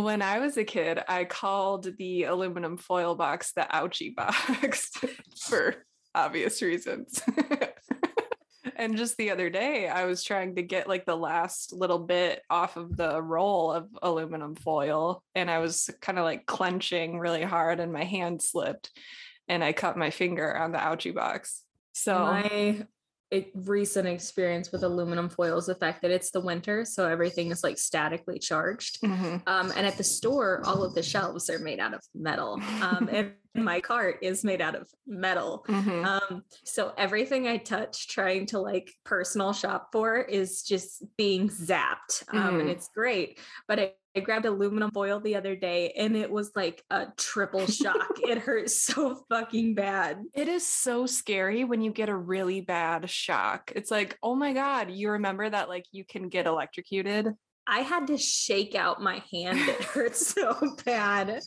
When I was a kid, I called the aluminum foil box the ouchie box for obvious reasons. and just the other day, I was trying to get like the last little bit off of the roll of aluminum foil, and I was kind of like clenching really hard, and my hand slipped, and I cut my finger on the ouchie box. So my a recent experience with aluminum foil is the fact that it's the winter, so everything is like statically charged. Mhm. Um, and at the store, all of the shelves are made out of metal. Um, and my cart is made out of metal. Mhm. Um, so everything I touch trying to like personal shop for is just being zapped. Um, and Mhm. it's great. But I, I grabbed aluminum foil the other day and it was like a triple shock. it hurt so fucking bad. It is so scary when you get a really bad shock. It's like, oh my God, you remember that like you can get electrocuted? I had to shake out my hand. It hurt so bad.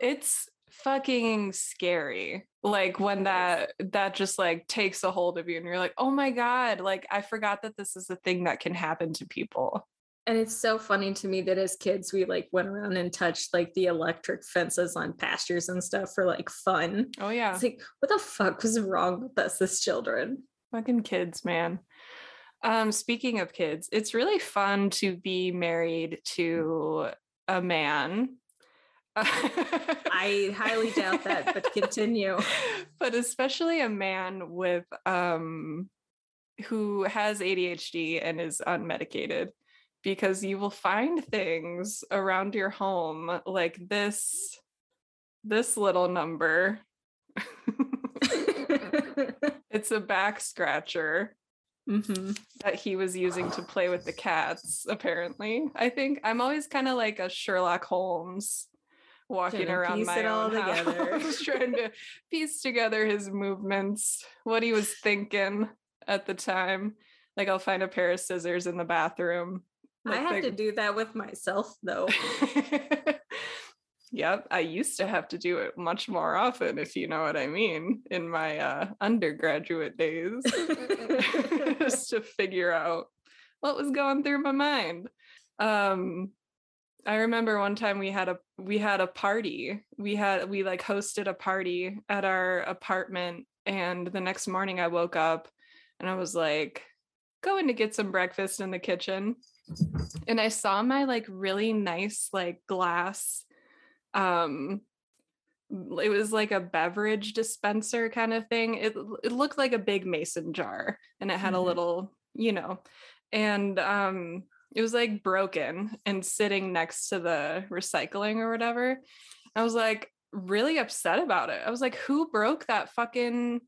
It's fucking scary. Like when that that just like takes a hold of you and you're like, oh my God, like I forgot that this is a thing that can happen to people. And it's so funny to me that as kids, we like went around and touched like the electric fences on pastures and stuff for like fun. Oh yeah. It's like, what the fuck was wrong with us as children? Fucking kids, man. Um, speaking of kids, it's really fun to be married to a man. I highly doubt that, but continue. but especially a man with um who has ADHD and is unmedicated because you will find things around your home like this this little number. It's a back scratcher hmm that he was using to play with the cats apparently. I think i'm always kind of like a sherlock holmes walking around piece my it all own together. house, trying to piece together his movements what he was thinking at the time like i'll find a pair of scissors in the bathroom I have to do that with myself though. yep i used to have to do it much more often if you know what i mean in my uh, undergraduate days just to figure out what was going through my mind um i remember one time we had a we had a party. We had we like hosted a party at our apartment and the next morning i woke up and i was like going to get some breakfast in the kitchen. And i saw my like really nice like glass um it was like a beverage dispenser kind of thing. It, it looked like a big mason jar and it had a Mhm. little you know and um it was like broken and sitting next to the recycling or whatever. I was like really upset about it. I was like who broke that fucking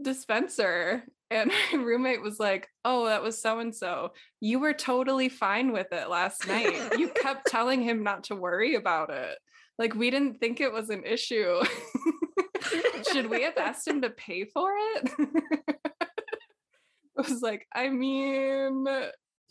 dispenser? And my roommate was like oh that was so and so you were totally fine with it last night. You kept telling him not to worry about it. Like we didn't think it was an issue. Should we have asked him to pay for it? I was like, I mean,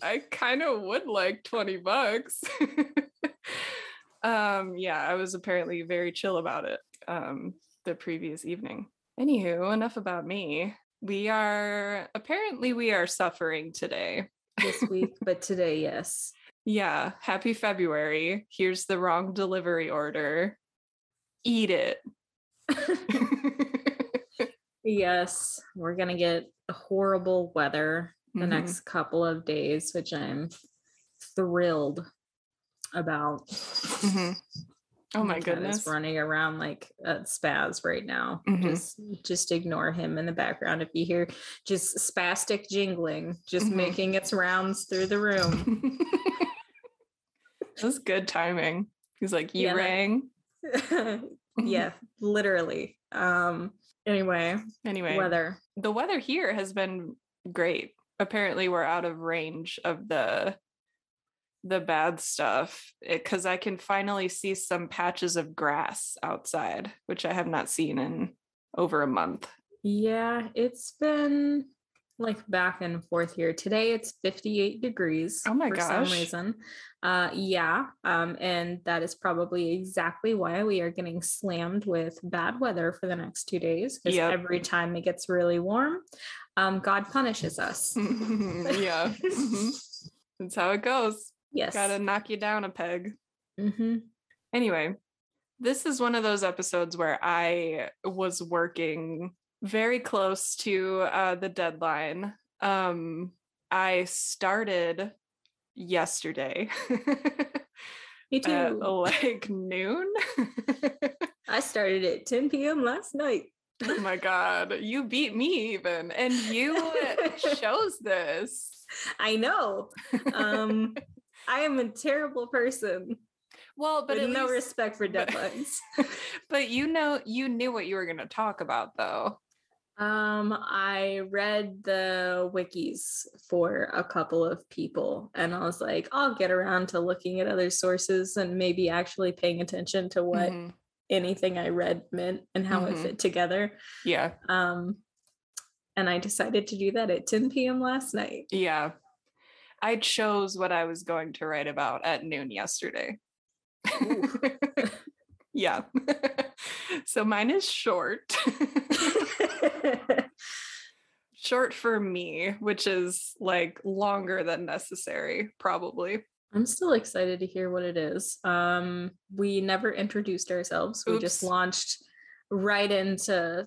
I kind of would like 20 bucks. um, yeah, I was apparently very chill about it um the previous evening. Anywho, enough about me. We are apparently we are suffering today. this week, but today, yes. Yeah, happy February. Here's the wrong delivery order. Eat it. yes, we're gonna get horrible weather the Mhm. next couple of days, which I'm thrilled about. Mhm. Oh my is goodness. running around like a spaz right now. Mhm. Just just ignore him in the background if you hear just spastic jingling, just Mhm. making its rounds through the room. that was good timing. He's like, you Yeah, rang. yeah, literally. Um anyway, Anyway, weather. the weather here has been great. Apparently, we're out of range of the the bad stuff eh, because I can finally see some patches of grass outside, which I have not seen in over a month. Yeah, it's been like back and forth here. Today it's 58 degrees Oh my for gosh. some reason. Uh yeah, um and that is probably exactly why we are getting slammed with bad weather for the next 2 days because Yep. every time it gets really warm, um God punishes us. yeah, mhm. that's how it goes. Yes. Gotta knock you down a peg. hmm Anyway, this is one of those episodes where I was working very close to uh, the deadline. Um, I started yesterday. Me too. at like noon. I started at 10 p.m. last night. oh my god, you beat me even, and you chose this. I know. Um, I am a terrible person Well, but no least- respect for but- deadlines. but you know, you knew what you were going to talk about, though. Um, I read the wikis for a couple of people, and I was like, I'll get around to looking at other sources and maybe actually paying attention to what Mhm. anything I read meant and how Mhm. it fit together. Yeah, Um, and I decided to do that at 10 p.m. last night. yeah. I chose what I was going to write about at noon yesterday. yeah. so mine is short. short for me, which is like longer than necessary, probably. I'm still excited to hear what it is. Um, we never introduced ourselves. We just launched right into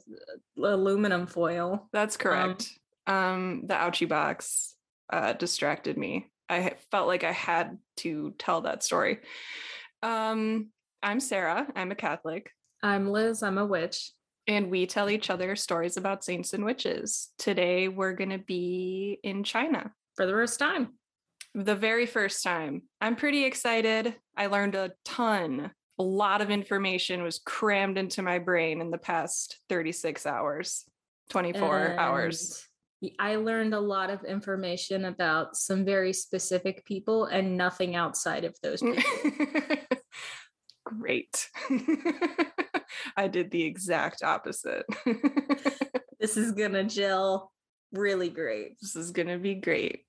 aluminum foil. That's correct. Um, the ouchie box uh, distracted me. I felt like I had to tell that story. Um, I'm Sarah. I'm a Catholic, I'm Liz. I'm a witch. and we tell each other stories about saints and witches. Today, we're going to be in China. For the first time. The very first time. I'm pretty excited. I learned a ton. A lot of information was crammed into my brain in the past 36 hours, 24 hours. I learned a lot of information about some very specific people and nothing outside of those people. Great. I did the exact opposite. this is gonna gel really great. this is going to be great.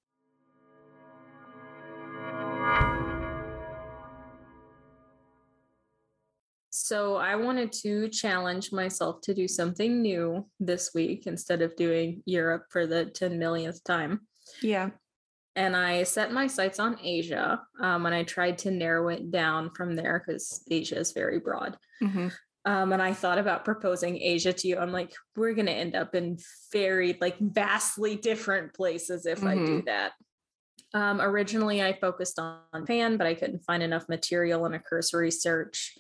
So I wanted to challenge myself to do something new this week instead of doing Europe for the 10 millionth time. Yeah. And I set my sights on Asia um, and I tried to narrow it down from there because Asia is very broad. Mhm. Um, and I thought about proposing Asia to you. I'm like, we're going to end up in very, like, vastly different places if I do that. Um, originally, I focused on Japan, but I couldn't find enough material in a cursory search.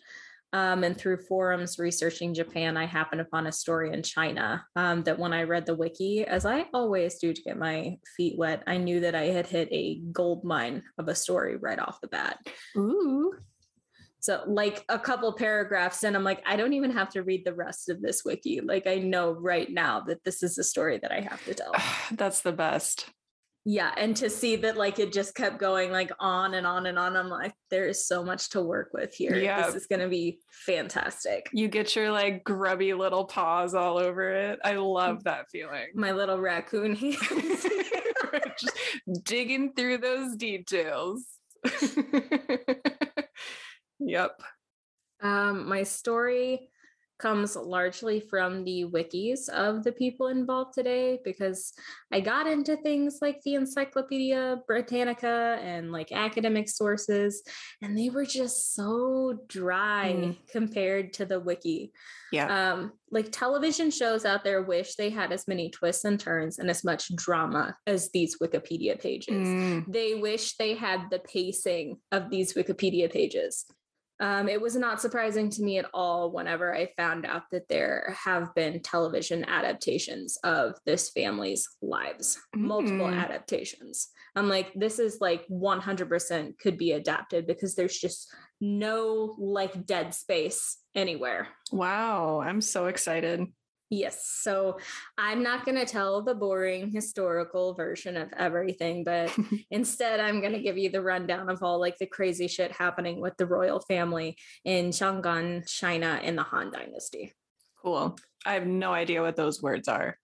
Um, and through forums researching Japan, I happened upon a story in China um, that when I read the wiki, as I always do to get my feet wet, I knew that I had hit a gold mine of a story right off the bat. Ooh. So, like a couple paragraphs and I'm like, I don't even have to read the rest of this wiki. Like, I know right now that this is a story that I have to tell. That's the best. Yeah. And to see that, like, it just kept going like on and on and on, I'm like, there is so much to work with here. Yeah. This is going to be fantastic. You get your like grubby little paws all over it. I love that feeling. My little raccoon hands. Just digging through those details. yep. Um, my story comes largely from the wikis of the people involved today because I got into things like the Encyclopedia Britannica and like academic sources, and they were just so dry Mm. compared to the wiki. Yeah. Um, like television shows out there wish they had as many twists and turns and as much drama as these Wikipedia pages Mm. they wish they had the pacing of these Wikipedia pages. Um, it was not surprising to me at all whenever I found out that there have been television adaptations of this family's lives, multiple Mm. adaptations. I'm like, this is like 100% could be adapted because there's just no like dead space anywhere. Wow. I'm so excited. Yes. So I'm not going to tell the boring historical version of everything, but instead I'm going to give you the rundown of all like the crazy shit happening with the royal family in Chang'an, China in the Han Dynasty. Cool. I have no idea what those words are.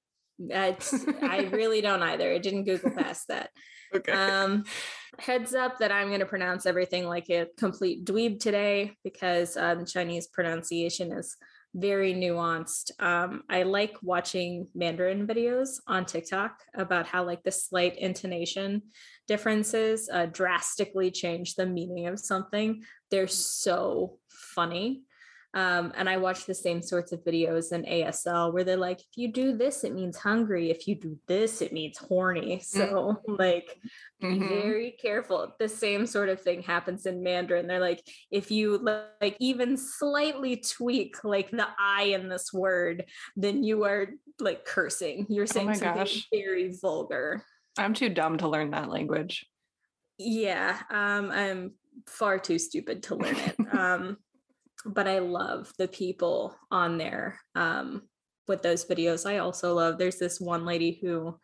I really don't either. I didn't Google past that. Okay. Um, heads up that I'm going to pronounce everything like a complete dweeb today because um, Chinese pronunciation is very nuanced. Um, I like watching Mandarin videos on TikTok about how like the slight intonation differences uh, drastically change the meaning of something. They're so funny. Um, and I watch the same sorts of videos in ASL where they're like, if you do this, it means hungry. If you do this, it means horny. So, mm-hmm. like, mm-hmm. be very careful. The same sort of thing happens in Mandarin. They're like, if you like even slightly tweak like the I in this word, then you are like cursing. You're oh saying oh something gosh. very vulgar. I'm too dumb to learn that language. Yeah, um, I'm far too stupid to learn it. um, but I love the people on there um, with those videos. I also love there's this one lady who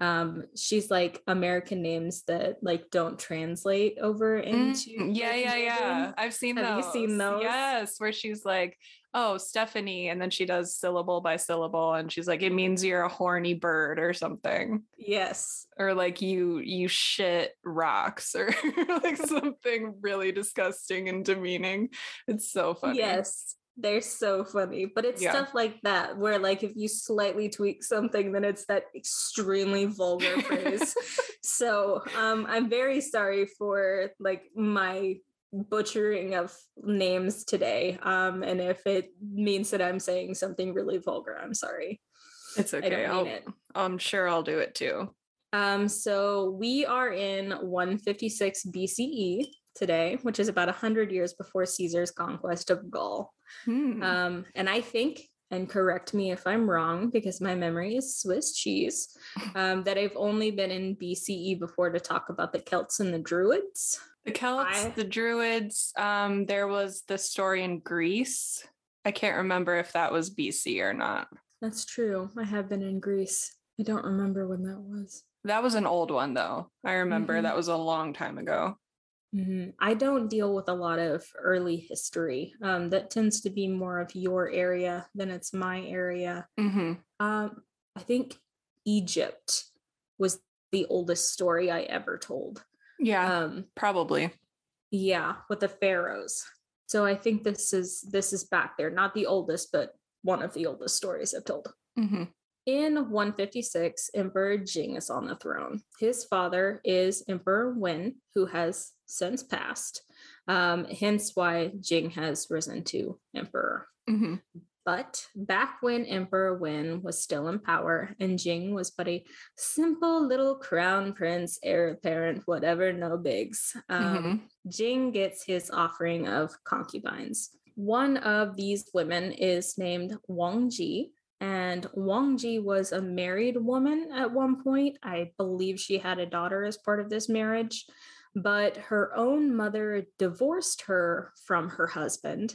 um, she's like American names that like don't translate over into mm, yeah yeah yeah. I've seen Have those. you seen those? Yes, where she's like oh Stephanie and then she does syllable by syllable and she's like it means you're a horny bird or something. Yes. Or like you you shit rocks or like something really disgusting and demeaning. It's so funny. Yes. They're so funny, but it's yeah. stuff like that where, like, if you slightly tweak something, then it's that extremely vulgar phrase. So, um, I'm very sorry for like my butchering of names today. Um, and if it means that I'm saying something really vulgar, I'm sorry. It's okay. I it. I'm sure I'll do it too. Um, so we are in 156 BCE today, which is about 100 years before Caesar's conquest of Gaul. Hmm. Um, and I think, and correct me if I'm wrong, because my memory is Swiss cheese, um, that I've only been in BCE before to talk about the Celts and the Druids. The Celts, I, the Druids, um, there was the story in Greece. I can't remember if that was BC or not. That's true. I have been in Greece. I don't remember when that was. That was an old one, though. I remember mm-hmm. that was a long time ago. Mm-hmm. I don't deal with a lot of early history. Um, that tends to be more of your area than it's my area. Mm-hmm. Um, I think Egypt was the oldest story I ever told. Yeah, um, probably. Yeah, with the pharaohs. So I think this is this is back there, not the oldest, but one of the oldest stories I've told. Mm-hmm. In 156, Emperor Jing is on the throne. His father is Emperor Wen, who has since passed. Um, hence why Jing has risen to emperor. Mm-hmm. But back when Emperor Wen was still in power and Jing was but a simple little crown prince, heir apparent, whatever, no bigs, um, mm-hmm. Jing gets his offering of concubines. One of these women is named Wang Ji, and Wang Ji was a married woman at one point. I believe she had a daughter as part of this marriage, but her own mother divorced her from her husband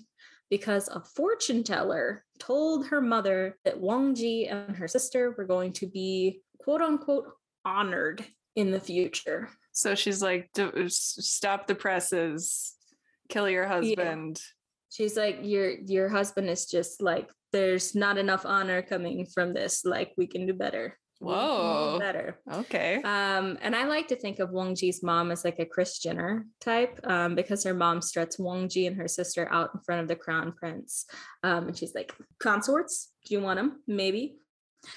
because a fortune teller told her mother that Wang Ji and her sister were going to be quote unquote honored in the future. So she's like, stop the presses, kill your husband. Yeah. She's like, your your husband is just like, there's not enough honor coming from this. Like, we can do better. Whoa. Better. Okay. Um, and I like to think of Wang Ji's mom as like a Kris Jenner type, um, because her mom struts Wang Ji and her sister out in front of the crown prince. Um, and she's like, consorts, do you want them? Maybe.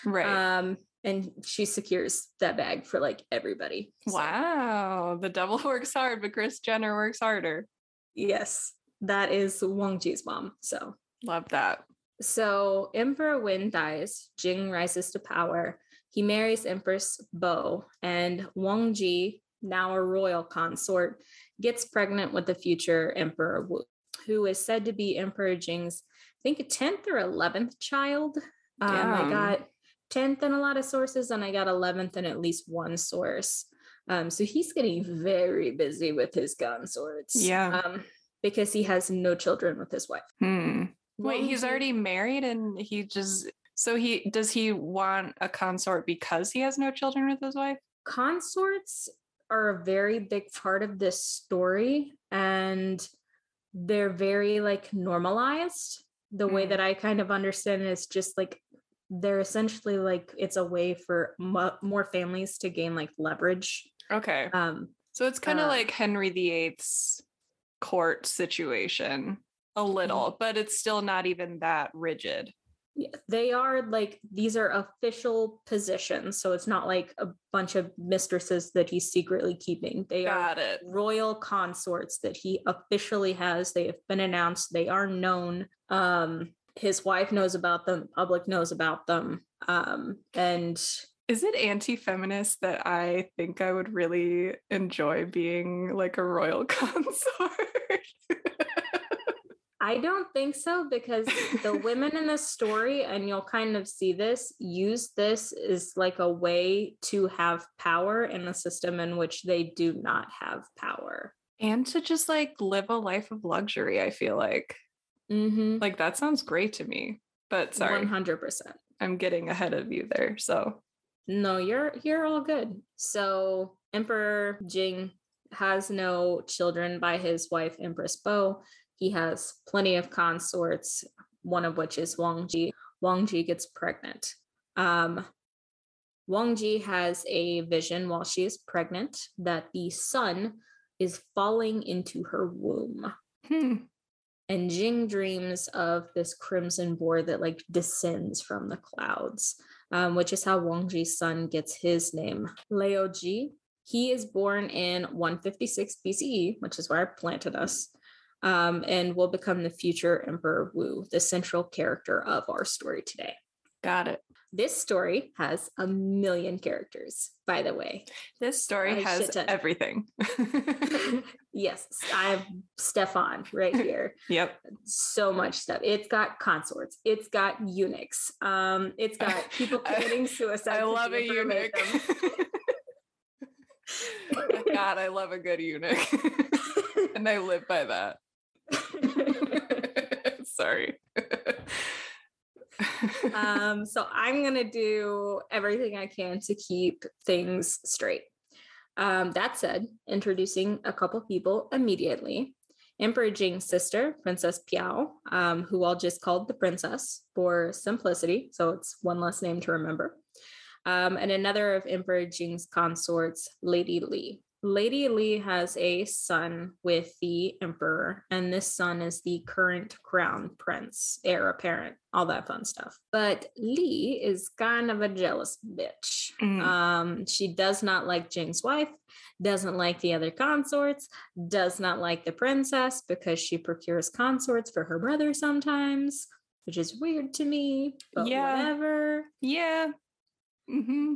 Right. Um, and she secures that bag for like everybody. So. Wow. The devil works hard, but Kris Jenner works harder. Yes. That is Wang Ji's mom. So love that. So Emperor Wen dies, Jing rises to power he marries Empress Bo, and Wang Ji, now a royal consort, gets pregnant with the future Emperor Wu, who is said to be Emperor Jing's, I think, 10th or 11th child. Um, I got 10th in a lot of sources, and I got 11th in at least one source. Um, so he's getting very busy with his consorts. Yeah. Um, because he has no children with his wife. Hmm. Wait, he's already married and he just so he does he want a consort because he has no children with his wife? Consorts are a very big part of this story and they're very like normalized. The mm. way that I kind of understand it is just like they're essentially like it's a way for mo- more families to gain like leverage. Okay. Um so it's kind of uh, like Henry VIII's court situation a little, but it's still not even that rigid. Yeah, they are like these are official positions, so it's not like a bunch of mistresses that he's secretly keeping. They Got are it. royal consorts that he officially has. They have been announced. They are known. Um, his wife knows about them. Public knows about them. Um, and Is it anti-feminist that I think I would really enjoy being like a royal consort? I don't think so because the women in this story, and you'll kind of see this, use this as like a way to have power in a system in which they do not have power. and to just like live a life of luxury, I feel like. Mm-hmm. Like that sounds great to me. But sorry, 100%. I'm getting ahead of you there. So No, you're you're all good. So Emperor Jing has no children by his wife Empress Bo. He has plenty of consorts, one of which is Wang Ji. Wang Ji gets pregnant. Um, Wang Ji has a vision while she is pregnant that the sun is falling into her womb. hmm, And Jing dreams of this crimson boar that like descends from the clouds, um, which is how Wang Ji's son gets his name, Leo Ji. He is born in 156 BCE, which is where I planted us, um, and will become the future Emperor Wu, the central character of our story today. got it. This story has a million characters, by the way. This story A has everything. yes, I have Stefan right here. yep. so much stuff. It's got consorts. It's got eunuchs. Um, it's got people committing suicide. I love a eunuch. them. God, I love a good eunuch. and I live by that. Sorry. um, so I'm gonna do everything I can to keep things straight. Um, that said, introducing a couple people immediately. Emperor Jing's sister, Princess Piao, um, who I'll just call the princess for simplicity, so it's one less name to remember. Um, and another of Emperor Jing's consorts, Lady Li. Lady Li has a son with the emperor, and this son is the current crown prince, heir apparent, all that fun stuff. But Li is kind of a jealous bitch. Mm. Um, she does not like Jing's wife, doesn't like the other consorts, does not like the princess because she procures consorts for her brother sometimes, which is weird to me. But Yeah. whatever. yeah. hmm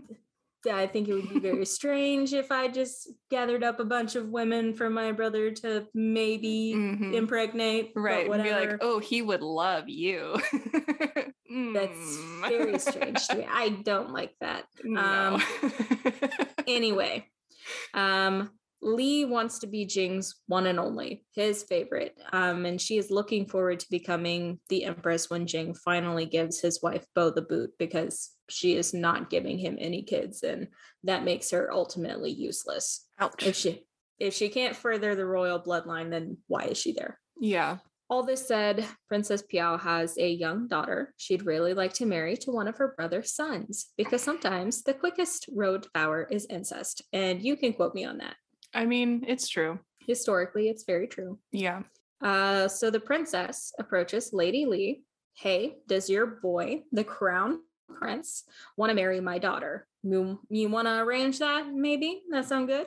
I think it would be very strange if I just gathered up a bunch of women for my brother to maybe hmm impregnate. but Right. And be like, oh, he would love you. That's Mm. very strange to me. I don't like that. No. Anyway, um, Li wants to be Jing's one and only, his favorite. Um, and she is looking forward to becoming the empress when Jing finally gives his wife Bo the boot because she is not giving him any kids, and that makes her ultimately useless. Ouch. If she if she can't further the royal bloodline, then why is she there? yeah. All this said, Princess Piao has a young daughter she'd really like to marry to one of her brother's sons because sometimes the quickest road to power is incest. And you can quote me on that. I mean, it's true. Historically, it's very true. Yeah. Uh, so the princess approaches Lady Li. Hey, does your boy, the crown prince, want to marry my daughter? You, you want to arrange that? Maybe that sound good.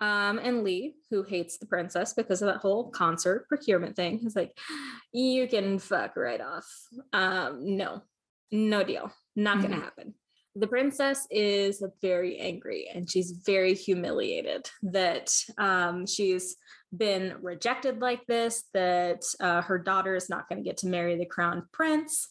Um, and Li, who hates the princess because of that whole consort procurement thing, is like, you can fuck right off. Um, no, no deal. Not gonna Mhm. happen. The princess is very angry and she's very humiliated that um, she's been rejected like this, that uh, her daughter is not going to get to marry the crown prince.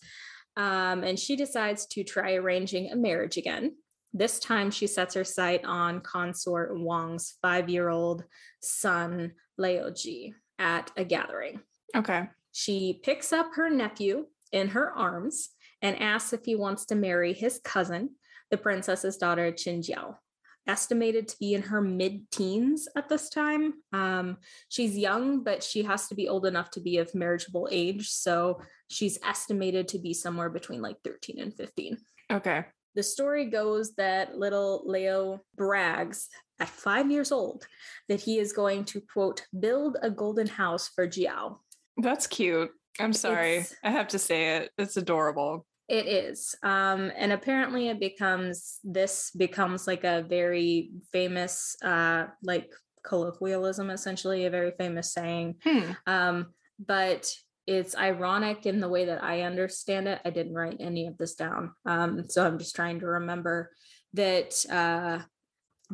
Um, and she decides to try arranging a marriage again. This time, she sets her sight on consort Wang's five year old son, Leo Ji, at a gathering. Okay. She picks up her nephew in her arms and asks if he wants to marry his cousin, the princess's daughter, Qin Jiao. Estimated to be in her mid teens at this time. Um, she's young, but she has to be old enough to be of marriageable age. So she's estimated to be somewhere between like 13 and 15. Okay. The story goes that little Leo brags at five years old that he is going to, quote, build a golden house for Jiao. That's cute. I'm sorry. It's- I have to say it. It's adorable. It is. Um, and apparently it becomes this becomes like a very famous uh like colloquialism, essentially, a very famous saying. Hmm. Um, but it's ironic in the way that I understand it. I didn't write any of this down. Um, so I'm just trying to remember that uh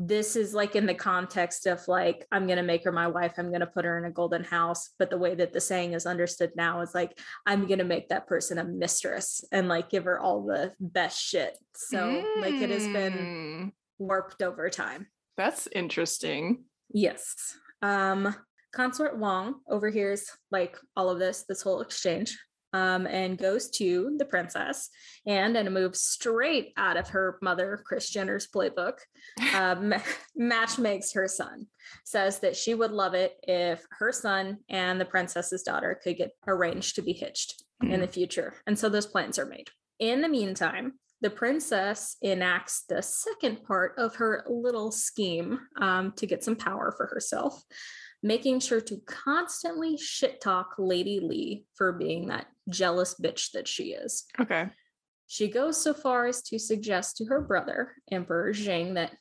this is like in the context of like i'm going to make her my wife i'm going to put her in a golden house but the way that the saying is understood now is like i'm going to make that person a mistress and like give her all the best shit so mm. like it has been Mm, warped over time That's interesting. yes um consort Wang overhears like all of this this whole exchange um, and goes to the princess and in a move straight out of her mother Kris Jenner's playbook, um, match makes her son. Says that she would love it if her son and the princess's daughter could get arranged to be hitched in the future. And so those plans are made. In the meantime, the princess enacts the second part of her little scheme um, to get some power for herself making sure to constantly shit talk Lady Li for being that jealous bitch that she is. Okay. She goes so far as to suggest to her brother, Emperor Jing, that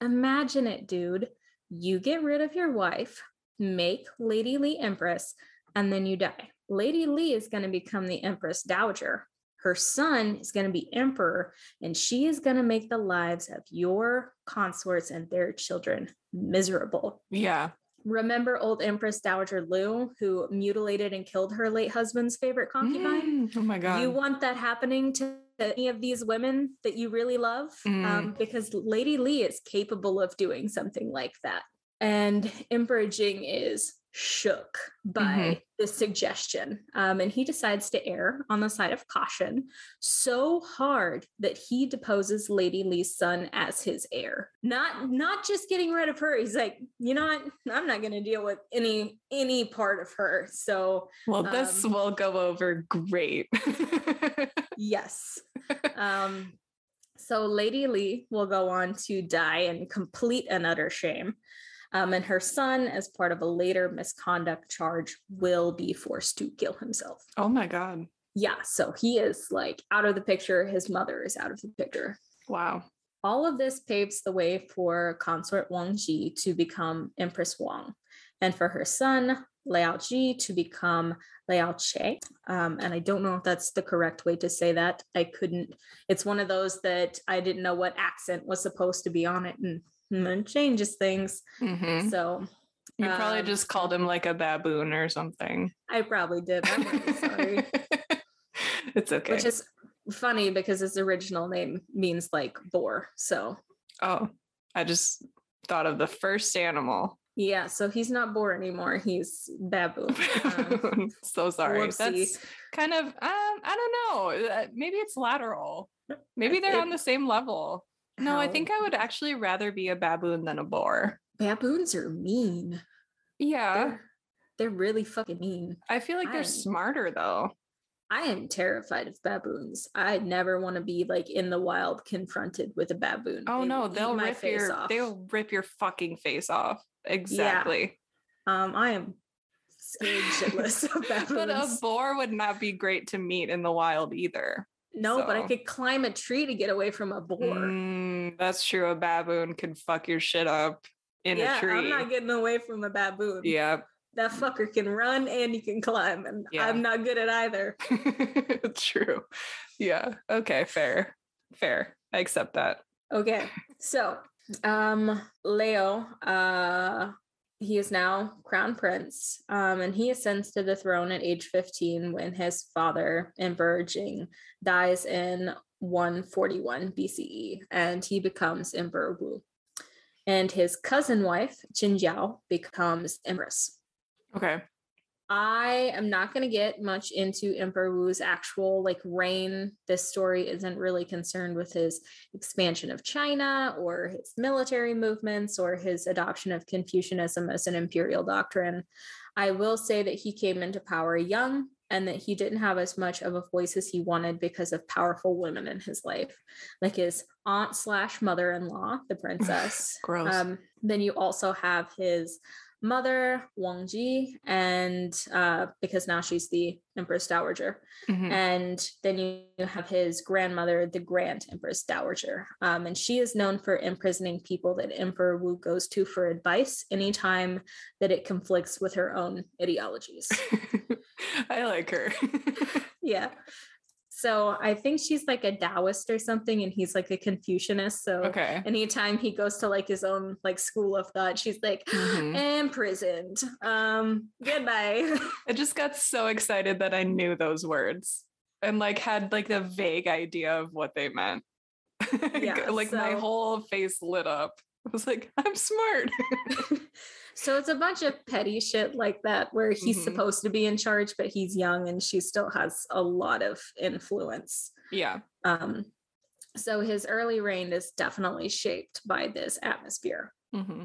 imagine it, dude. You get rid of your wife, make Lady Li Empress, and then you die. Lady Li is going to become the Empress Dowager. Her son is going to be emperor, and she is going to make the lives of your consorts and their children miserable. Yeah. Remember old Empress Dowager Lu, who mutilated and killed her late husband's favorite concubine? Mm, oh my god. You want that happening to any of these women that you really love? Mm. Um, because Lady Li is capable of doing something like that. And Emperor Jing is shook by Mhm. this suggestion. Um, and he decides to err on the side of caution so hard that he deposes Lady Li's son as his heir. Not not just getting rid of her. He's like, you know what? I'm not gonna deal with any any part of her. So well, this um, will go over great. yes. um, so Lady Li will go on to die in complete and utter shame. Um, and her son, as part of a later misconduct charge, will be forced to kill himself. oh my god. Yeah, so he is like out of the picture. His mother is out of the picture. Wow. All of this paves the way for consort Wang Ji to become Empress Wang, and for her son Liao Ji to become Liao Che. Um, and I don't know if that's the correct way to say that. I couldn't. It's one of those that I didn't know what accent was supposed to be on it, and, and it changes things. Mhm. So You probably Um, just called him like a baboon or something. I probably did. I'm really sorry. it's okay. Which is funny because his original name means like boar. So oh, I just thought of the first animal. yeah, so he's not boar anymore. He's baboon. Um, so sorry. whoopsie. That's kind of um, I don't know. Uh, Maybe it's lateral. Maybe they're on the same level. No, I think I would actually rather be a baboon than a boar. baboons are mean. Yeah. They're, they're really fucking mean. I feel like they're I'm- smarter though. I am terrified of baboons. I never want to be like in the wild confronted with a baboon. Oh They no, they'll rip face your off. they'll rip your fucking face off. Exactly. Um, I am scared shitless of baboons. but a boar would not be great to meet in the wild either. No, but I could climb a tree to get away from a boar. Mm, that's true. A baboon could fuck your shit up in yeah, a tree. I'm not getting away from a baboon. yeah. That fucker can run and he can climb, and Yeah. I'm not good at either. true. Yeah. Okay, fair. Fair. I accept that. Okay, so um, Leo, uh, he is now crown prince, um, and he ascends to the throne at age 15 when his father, Emperor Jing, dies in 141 BCE, and he becomes Emperor Wu. And his cousin wife, Qin Jiao, becomes empress. Okay. I am not going to get much into Emperor Wu's actual like reign. This story isn't really concerned with his expansion of China or his military movements or his adoption of Confucianism as an imperial doctrine. I will say that he came into power young and that he didn't have as much of a voice as he wanted because of powerful women in his life, like his aunt slash mother-in-law, the princess. Gross. Um, then you also have his mother, Wang Ji, and uh, because now she's the Empress Dowager. Mhm. And then you have his grandmother, the Grand Empress Dowager. Um, and she is known for imprisoning people that Emperor Wu goes to for advice anytime that it conflicts with her own ideologies. I like her. yeah. So I think she's like a Taoist or something, and he's like a Confucianist. So okay. anytime he goes to like his own like school of thought, she's like Mhm. imprisoned. Um, goodbye. I just got so excited that I knew those words and like had like the vague idea of what they meant. Yeah, like my whole face lit up. I was like, I'm smart. so it's a bunch of petty shit like that where he's Mhm. supposed to be in charge, but he's young and she still has a lot of influence. yeah. Um, so his early reign is definitely shaped by this atmosphere. hmm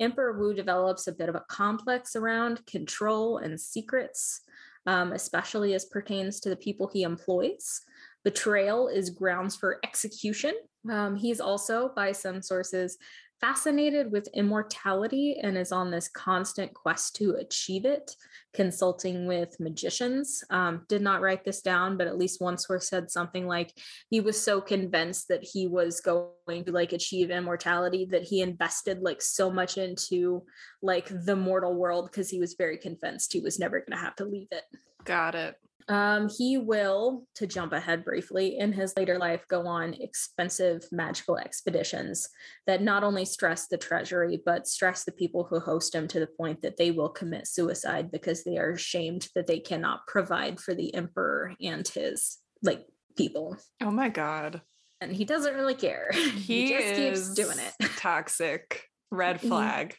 Emperor Wu develops a bit of a complex around control and secrets, um, especially as pertains to the people he employs. Betrayal is grounds for execution. Um, he's also, by some sources, fascinated with immortality and is on this constant quest to achieve it, consulting with magicians. Um, did not write this down, but at least one source said something like he was so convinced that he was going to like achieve immortality that he invested like so much into like the mortal world because he was very convinced he was never going to have to leave it. Got it. Um, he will, to jump ahead briefly, in his later life, go on expensive magical expeditions that not only stress the treasury, but stress the people who host him to the point that they will commit suicide because they are ashamed that they cannot provide for the emperor and his like people. Oh my God. And he doesn't really care. He, He, just is keeps doing it. Toxic. Red flag.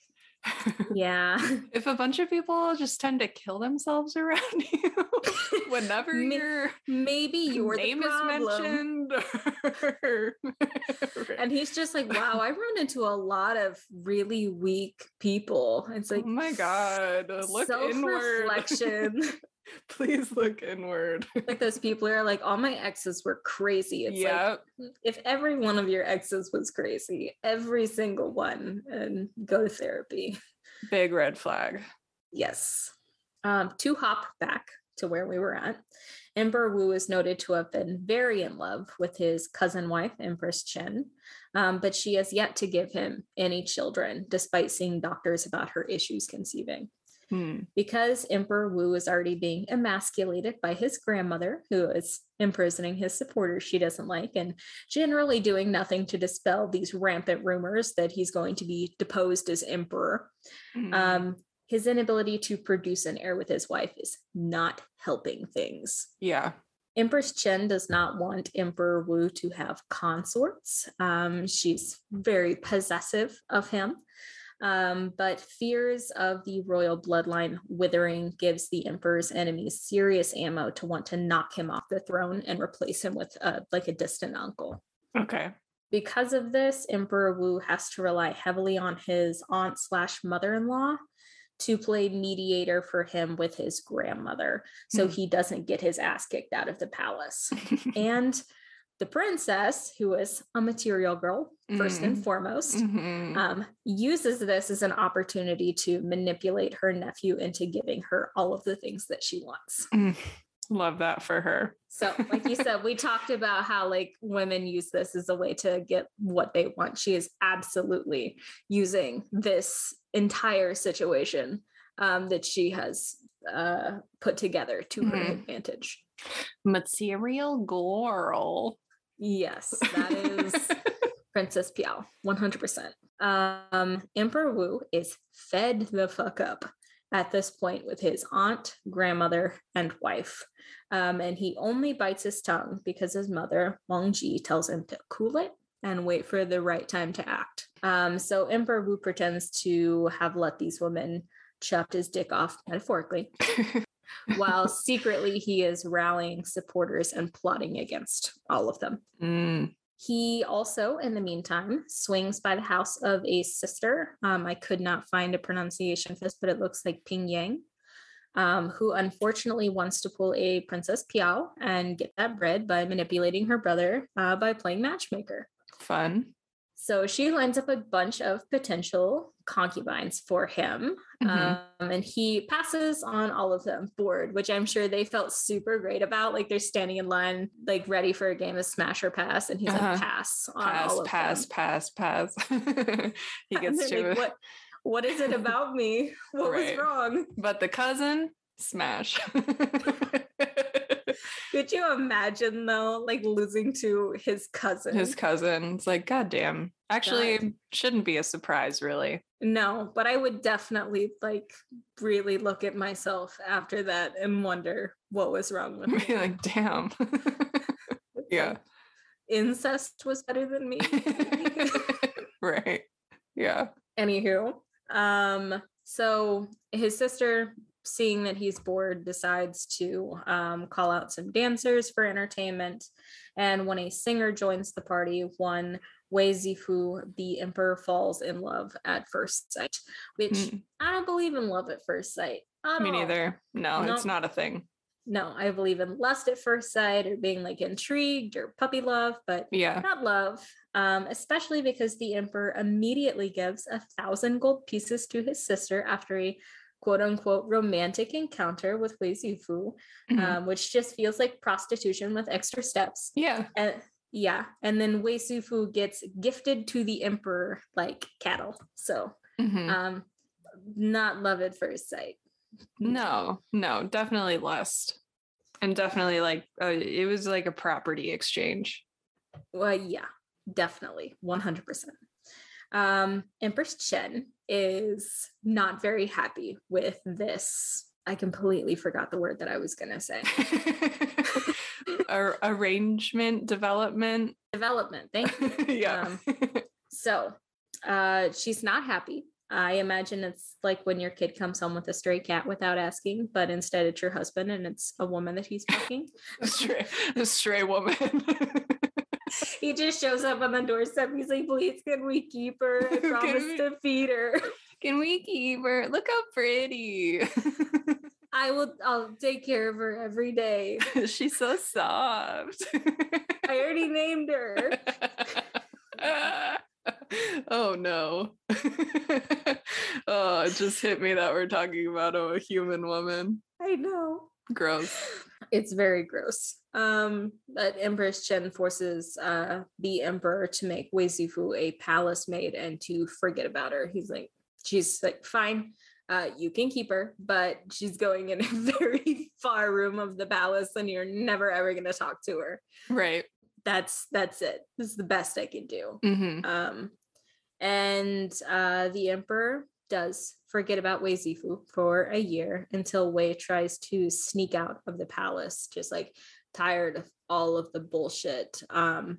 Yeah. if a bunch of people just tend to kill themselves around you whenever Ma- your Maybe you're the name is mentioned. or- And he's just like, wow, I run into a lot of really weak people. It's oh like, oh my god, look inward. self-reflection. Please look inward. like those people are like, all my exes were crazy. It's yeah. like, if every one of your exes was crazy, every single one, and go to therapy. Big red flag. Yes. Um, to hop back to where we were at, Emperor Wu is noted to have been very in love with his cousin wife, Empress Chen, um, but she has yet to give him any children, despite seeing doctors about her issues conceiving. Hmm. Because Emperor Wu is already being emasculated by his grandmother, who is imprisoning his supporters she doesn't like, and generally doing nothing to dispel these rampant rumors that he's going to be deposed as emperor. Mhm. Um, his inability to produce an heir with his wife is not helping things. yeah. Empress Chen does not want Emperor Wu to have consorts. Um, she's very possessive of him. Um, but fears of the royal bloodline withering gives the emperor's enemies serious ammo to want to knock him off the throne and replace him with uh, like a distant uncle. Okay. Because of this, Emperor Wu has to rely heavily on his aunt slash mother-in-law to play mediator for him with his grandmother, so Hmm. he doesn't get his ass kicked out of the palace. and the princess, who is a material girl first and foremost, Mhm. um, uses this as an opportunity to manipulate her nephew into giving her all of the things that she wants. Mm. Love that for her. So, like you said, we talked about how like women use this as a way to get what they want. She is absolutely using this entire situation um, that she has uh, put together to her Mhm. advantage. Material girl. Yes, that is Princess Piao, 100%. Um, Emperor Wu is fed the fuck up at this point with his aunt, grandmother, and wife. Um, and he only bites his tongue because his mother, Wang Ji, tells him to cool it and wait for the right time to act. Um, so Emperor Wu pretends to have let these women chopped his dick off, metaphorically, while secretly he is rallying supporters and plotting against all of them. Mm. He also, in the meantime, swings by the house of a sister. Um, I could not find a pronunciation for this, but it looks like Ping Yang, um, who unfortunately wants to pull a Princess Piao and get that bread by manipulating her brother uh, by playing matchmaker. Fun. So she lines up a bunch of potential concubines for him. Mhm. Um, and he passes on all of them bored, which I'm sure they felt super great about. Like they're standing in line, like ready for a game of smash or pass. And he's Uh-huh. like, pass on pass, all of pass, them. pass, pass. he gets to like, what, what is it about me? What Right. was wrong? But the cousin, smash. Could you imagine though, like losing to his cousin? His cousin. It's like, God damn. Actually, shouldn't be a surprise, really. No, but I would definitely like really look at myself after that and wonder what was wrong with me. Like, damn. Yeah. like, incest was better than me. right. Yeah. Anywho, um, so his sister, seeing that he's bored, decides to um, call out some dancers for entertainment. And when a singer joins the party, one Wei Zifu, the emperor falls in love at first sight, which Mm, I don't believe in love at first sight. at Me all. neither. No, it's not a thing. No, I believe in lust at first sight or being like intrigued or puppy love, but Yeah. not love. Um, especially because the emperor immediately gives a thousand gold pieces to his sister after a quote unquote romantic encounter with Wei Zifu, Mhm. um, which just feels like prostitution with extra steps. yeah. And yeah, and then Wei Zifu gets gifted to the emperor like cattle. So Mhm. um, not love at first sight. No, no, definitely lust. And definitely like uh, it was like a property exchange. Well, yeah, definitely, one hundred percent. Um, Empress Chen is not very happy with this. I completely forgot the word that I was gonna say. Ar- arrangement, development. Development. Thank you. yeah. Um, So, uh, she's not happy. I imagine it's like when your kid comes home with a stray cat without asking, but instead it's your husband and it's a woman that he's fucking. a stray, a stray woman. He just shows up on the doorstep. He's like, "Please, can we keep her? I promise we- to feed her." Can we keep her? Look how pretty. I will. I'll take care of her every day. She's so soft. I already named her. oh no. oh, it just hit me that we're talking about a human woman. I know. Gross. It's very gross. Um, but Empress Chen forces uh the emperor to make Wei Zifu a palace maid and to forget about her. He's like, she's like, fine, uh, you can keep her, but she's going in a very far room of the palace, and you're never ever gonna talk to her. Right. That's that's it. This is the best I can do. hmm Um, and uh, the emperor does forget about Wei Zifu for a year until Wei tries to sneak out of the palace, just like tired of all of the bullshit. Um,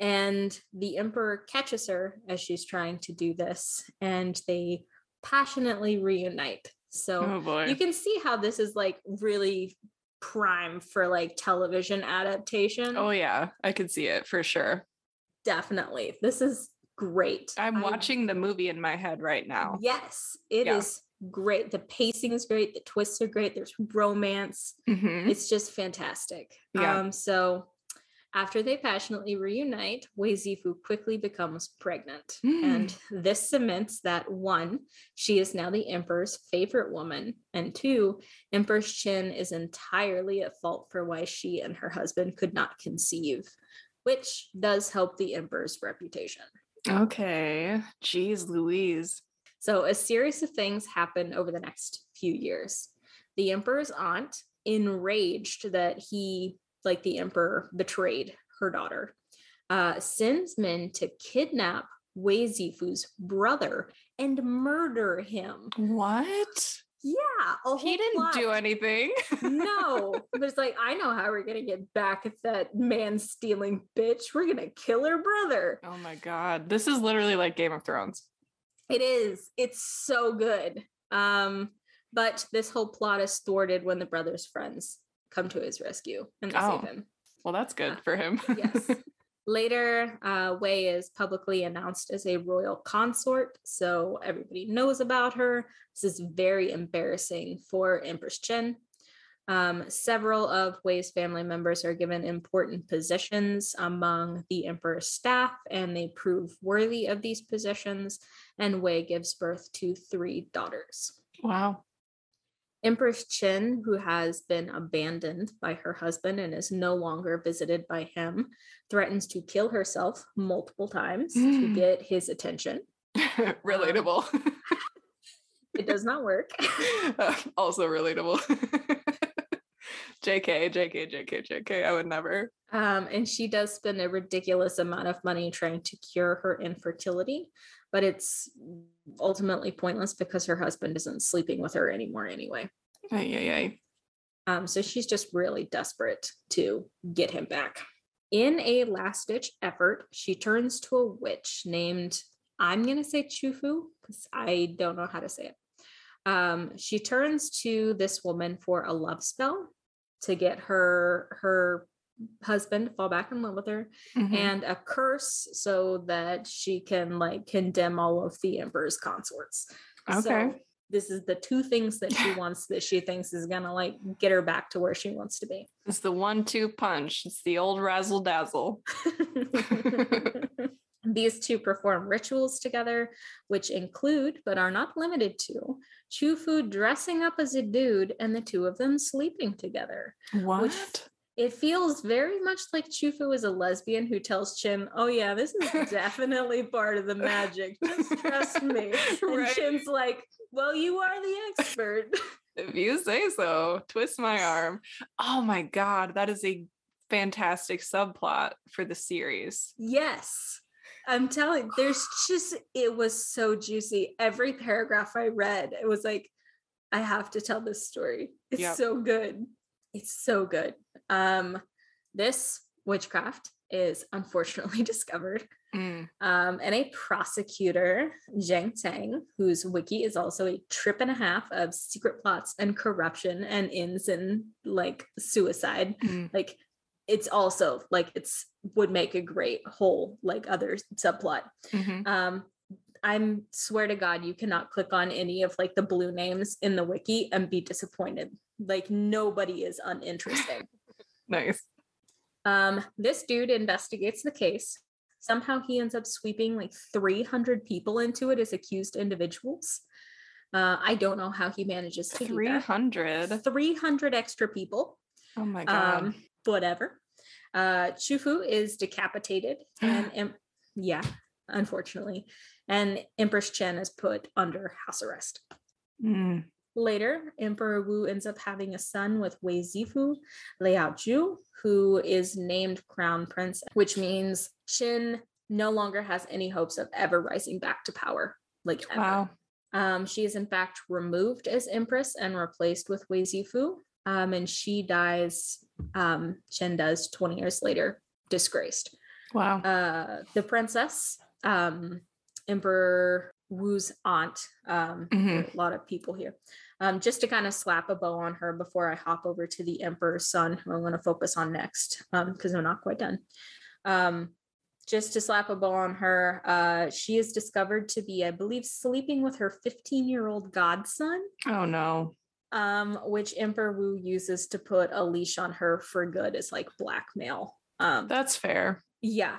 and the emperor catches her as she's trying to do this, and they passionately reunite. So Oh you can see how this is like really prime for like television adaptation. oh yeah, I could see it for sure. Definitely. This is great. I'm I- watching the movie in my head right now. Yes, it is Yeah. great. The pacing is great. The twists are great. There's romance. Mhm. It's just fantastic. Yeah. Um, so after they passionately reunite, Wei Zifu quickly becomes pregnant. And this cements that one, she is now the emperor's favorite woman. And two, Empress Chen is entirely at fault for why she and her husband could not conceive, which does help the emperor's reputation. Okay. Jeez Louise. So, a series of things happen over the next few years. The emperor's aunt, enraged that he, like the emperor, betrayed her daughter, uh, sends men to kidnap Wei Zifu's brother and murder him. What? Yeah, a He didn't plot. do anything. no, But it's like, I know how we're gonna get back at that man stealing bitch. We're gonna kill her brother. Oh my god. This is literally like Game of Thrones. It is. It's so good. Um, but this whole plot is thwarted when the brother's friends come to his rescue and they Oh. save him. Well, that's good Uh, for him. Yes. Later, uh, Wei is publicly announced as a royal consort, so everybody knows about her. This is very embarrassing for Empress Chen. Um, several of Wei's family members are given important positions among the emperor's staff, and they prove worthy of these positions. And Wei gives birth to three daughters. Wow. Empress Qin, who has been abandoned by her husband and is no longer visited by him, threatens to kill herself multiple times to Mm. get his attention. relatable. It does not work. Uh, also relatable. JK, JK, JK, JK. I would never. Um, and she does spend a ridiculous amount of money trying to cure her infertility, but it's ultimately pointless because her husband isn't sleeping with her anymore anyway. Ay, ay, ay. Um, so she's just really desperate to get him back. In a last ditch effort, she turns to a witch named, I'm going to say Chufu because I don't know how to say it. Um, she turns to this woman for a love spell to get her her husband fall back in love with her Mhm. and a curse so that she can like condemn all of the emperor's consorts. Okay. So this is the two things that she wants that she thinks is gonna like get her back to where she wants to be. It's the one two punch. It's the old razzle dazzle. These two perform rituals together, which include, but are not limited to, Chufu dressing up as a dude and the two of them sleeping together. What? It feels very much like Chufu is a lesbian who tells Chin, Oh, yeah, this is definitely part of the magic. Just trust me. And Right. Chin's like, Well, you are the expert. If you say so, twist my arm. Oh my God. That is a fantastic subplot for the series. Yes. I'm telling there's just it was so juicy. Every paragraph I read, it was like, I have to tell this story. It's Yep. so good. It's so good. Um, this witchcraft is unfortunately discovered. Mm. Um, and a prosecutor, Zhang Tang, whose wiki is also a trip and a half of secret plots and corruption and ins and like suicide Mm. like it's also like it's would make a great whole like other subplot Mhm. um i'm swear to god you cannot click on any of like the blue names in the wiki and be disappointed like nobody is uninteresting Nice. um this dude investigates the case somehow he ends up sweeping like 300 people into it as accused individuals uh i don't know how he manages to do 300. 300 extra people Oh my God. um, whatever. Uh, Chufu is decapitated, and yeah, unfortunately, and Empress Chen is put under house arrest. Mm. Later, Emperor Wu ends up having a son with Wei Zifu, Liao Ju, who is named Crown Prince, which means Qin no longer has any hopes of ever rising back to power. Like ever. Wow. Um, she is in fact removed as empress and replaced with Wei Zifu. Um, and she dies, um, Chen does 20 years later, disgraced. Wow. Uh, the princess, um, Emperor Wu's aunt, um, are a lot of people here. Um, just to kind of slap a bow on her before I hop over to the Emperor's son, who I'm going to focus on next, because I'm not quite done. Um, just to slap a bow on her, uh, she is discovered to be, I believe, sleeping with her 15 year old godson, oh no. um, which Emperor Wu uses to put a leash on her for good as like blackmail. Um, That's fair. yeah,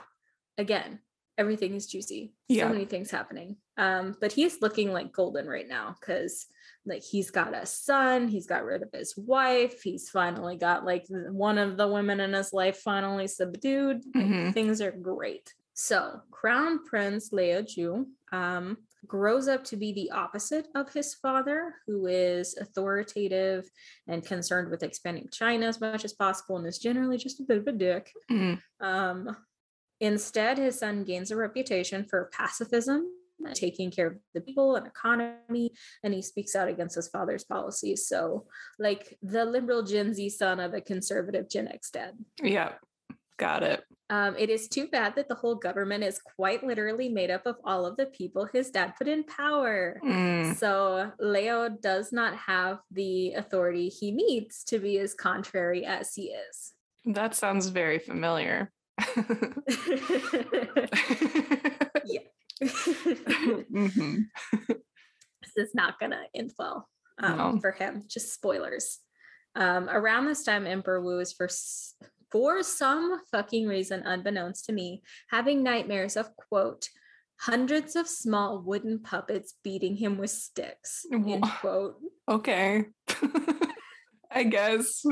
again, everything is juicy. Yeah. So many things happening. Um, but he's looking like golden right now because like he's got a son, he's got rid of his wife, he's finally got like one of the women in his life finally subdued. Mhm. Things are great. So Crown Prince Leo Ju um, grows up to be the opposite of his father, who is authoritative and concerned with expanding China as much as possible and is generally just a bit of a dick. Mm. Um, instead, his son gains a reputation for pacifism, taking care of the people and economy, and he speaks out against his father's policies. So, like the liberal Gen Z son of a conservative Gen X dad. Yeah. Got it. Um, it is too bad that the whole government is quite literally made up of all of the people his dad put in power. Mm. So Leo does not have the authority he needs to be as contrary as he is. That sounds very familiar. Mhm. this is not gonna end well um, No. for him. Just spoilers. Um, around this time, Emperor Wu is for for some fucking reason, unbeknownst to me, having nightmares of quote hundreds of small wooden puppets beating him with sticks. End quote. Okay. I guess.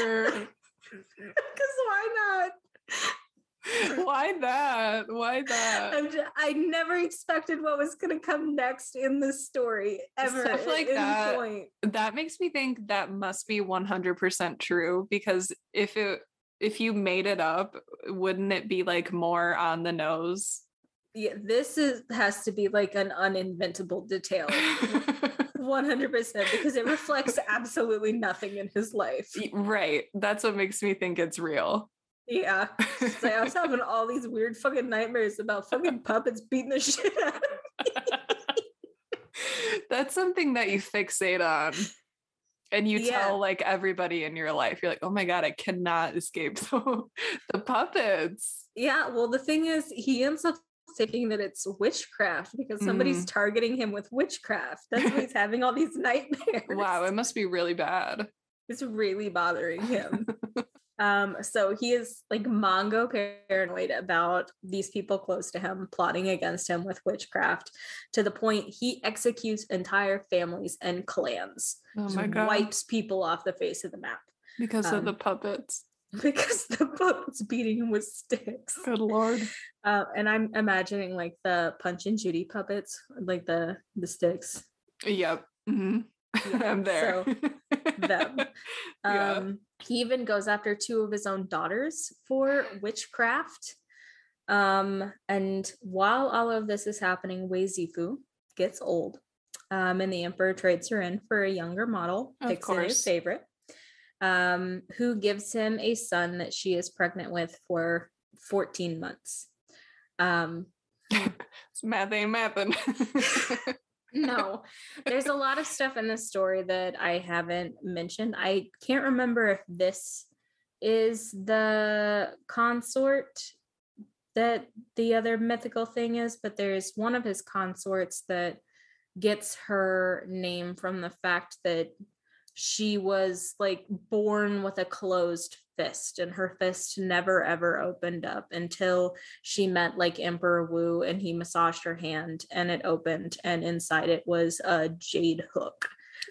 Sure. Because why not? Why that? Why that? Just, i never expected what was going to come next in this story ever. Stuff like that. Point. That makes me think that must be 100% true because if it if you made it up, wouldn't it be like more on the nose? Yeah, this is has to be like an uninventable detail. 100% because it reflects absolutely nothing in his life. Right. That's what makes me think it's real. Yeah. I was having all these weird fucking nightmares about fucking puppets beating the shit out of me. That's something that you fixate on. And you yeah. tell like everybody in your life, you're like, oh my God, I cannot escape the, the puppets. Yeah. Well, the thing is, he ends up thinking that it's witchcraft because somebody's mm. targeting him with witchcraft. That's why he's having all these nightmares. Wow, it must be really bad. It's really bothering him. Um, so he is like mongo paranoid about these people close to him plotting against him with witchcraft to the point he executes entire families and clans. Oh my god. Wipes people off the face of the map. Because um, of the puppets. Because the puppets beating him with sticks. Good lord. Uh, and I'm imagining like the punch and Judy puppets, like the the sticks. Yep. Mm-hmm. Yeah, I'm there. So them. yeah. Um, he even goes after two of his own daughters for witchcraft. Um, and while all of this is happening, Wei Zifu gets old. Um, and the emperor trades her in for a younger model, of picks his favorite, um, who gives him a son that she is pregnant with for 14 months. Um, it's math ain't mathing. no, there's a lot of stuff in this story that I haven't mentioned. I can't remember if this is the consort that the other mythical thing is, but there's one of his consorts that gets her name from the fact that she was like born with a closed fist and her fist never ever opened up until she met like Emperor Wu and he massaged her hand and it opened and inside it was a jade hook.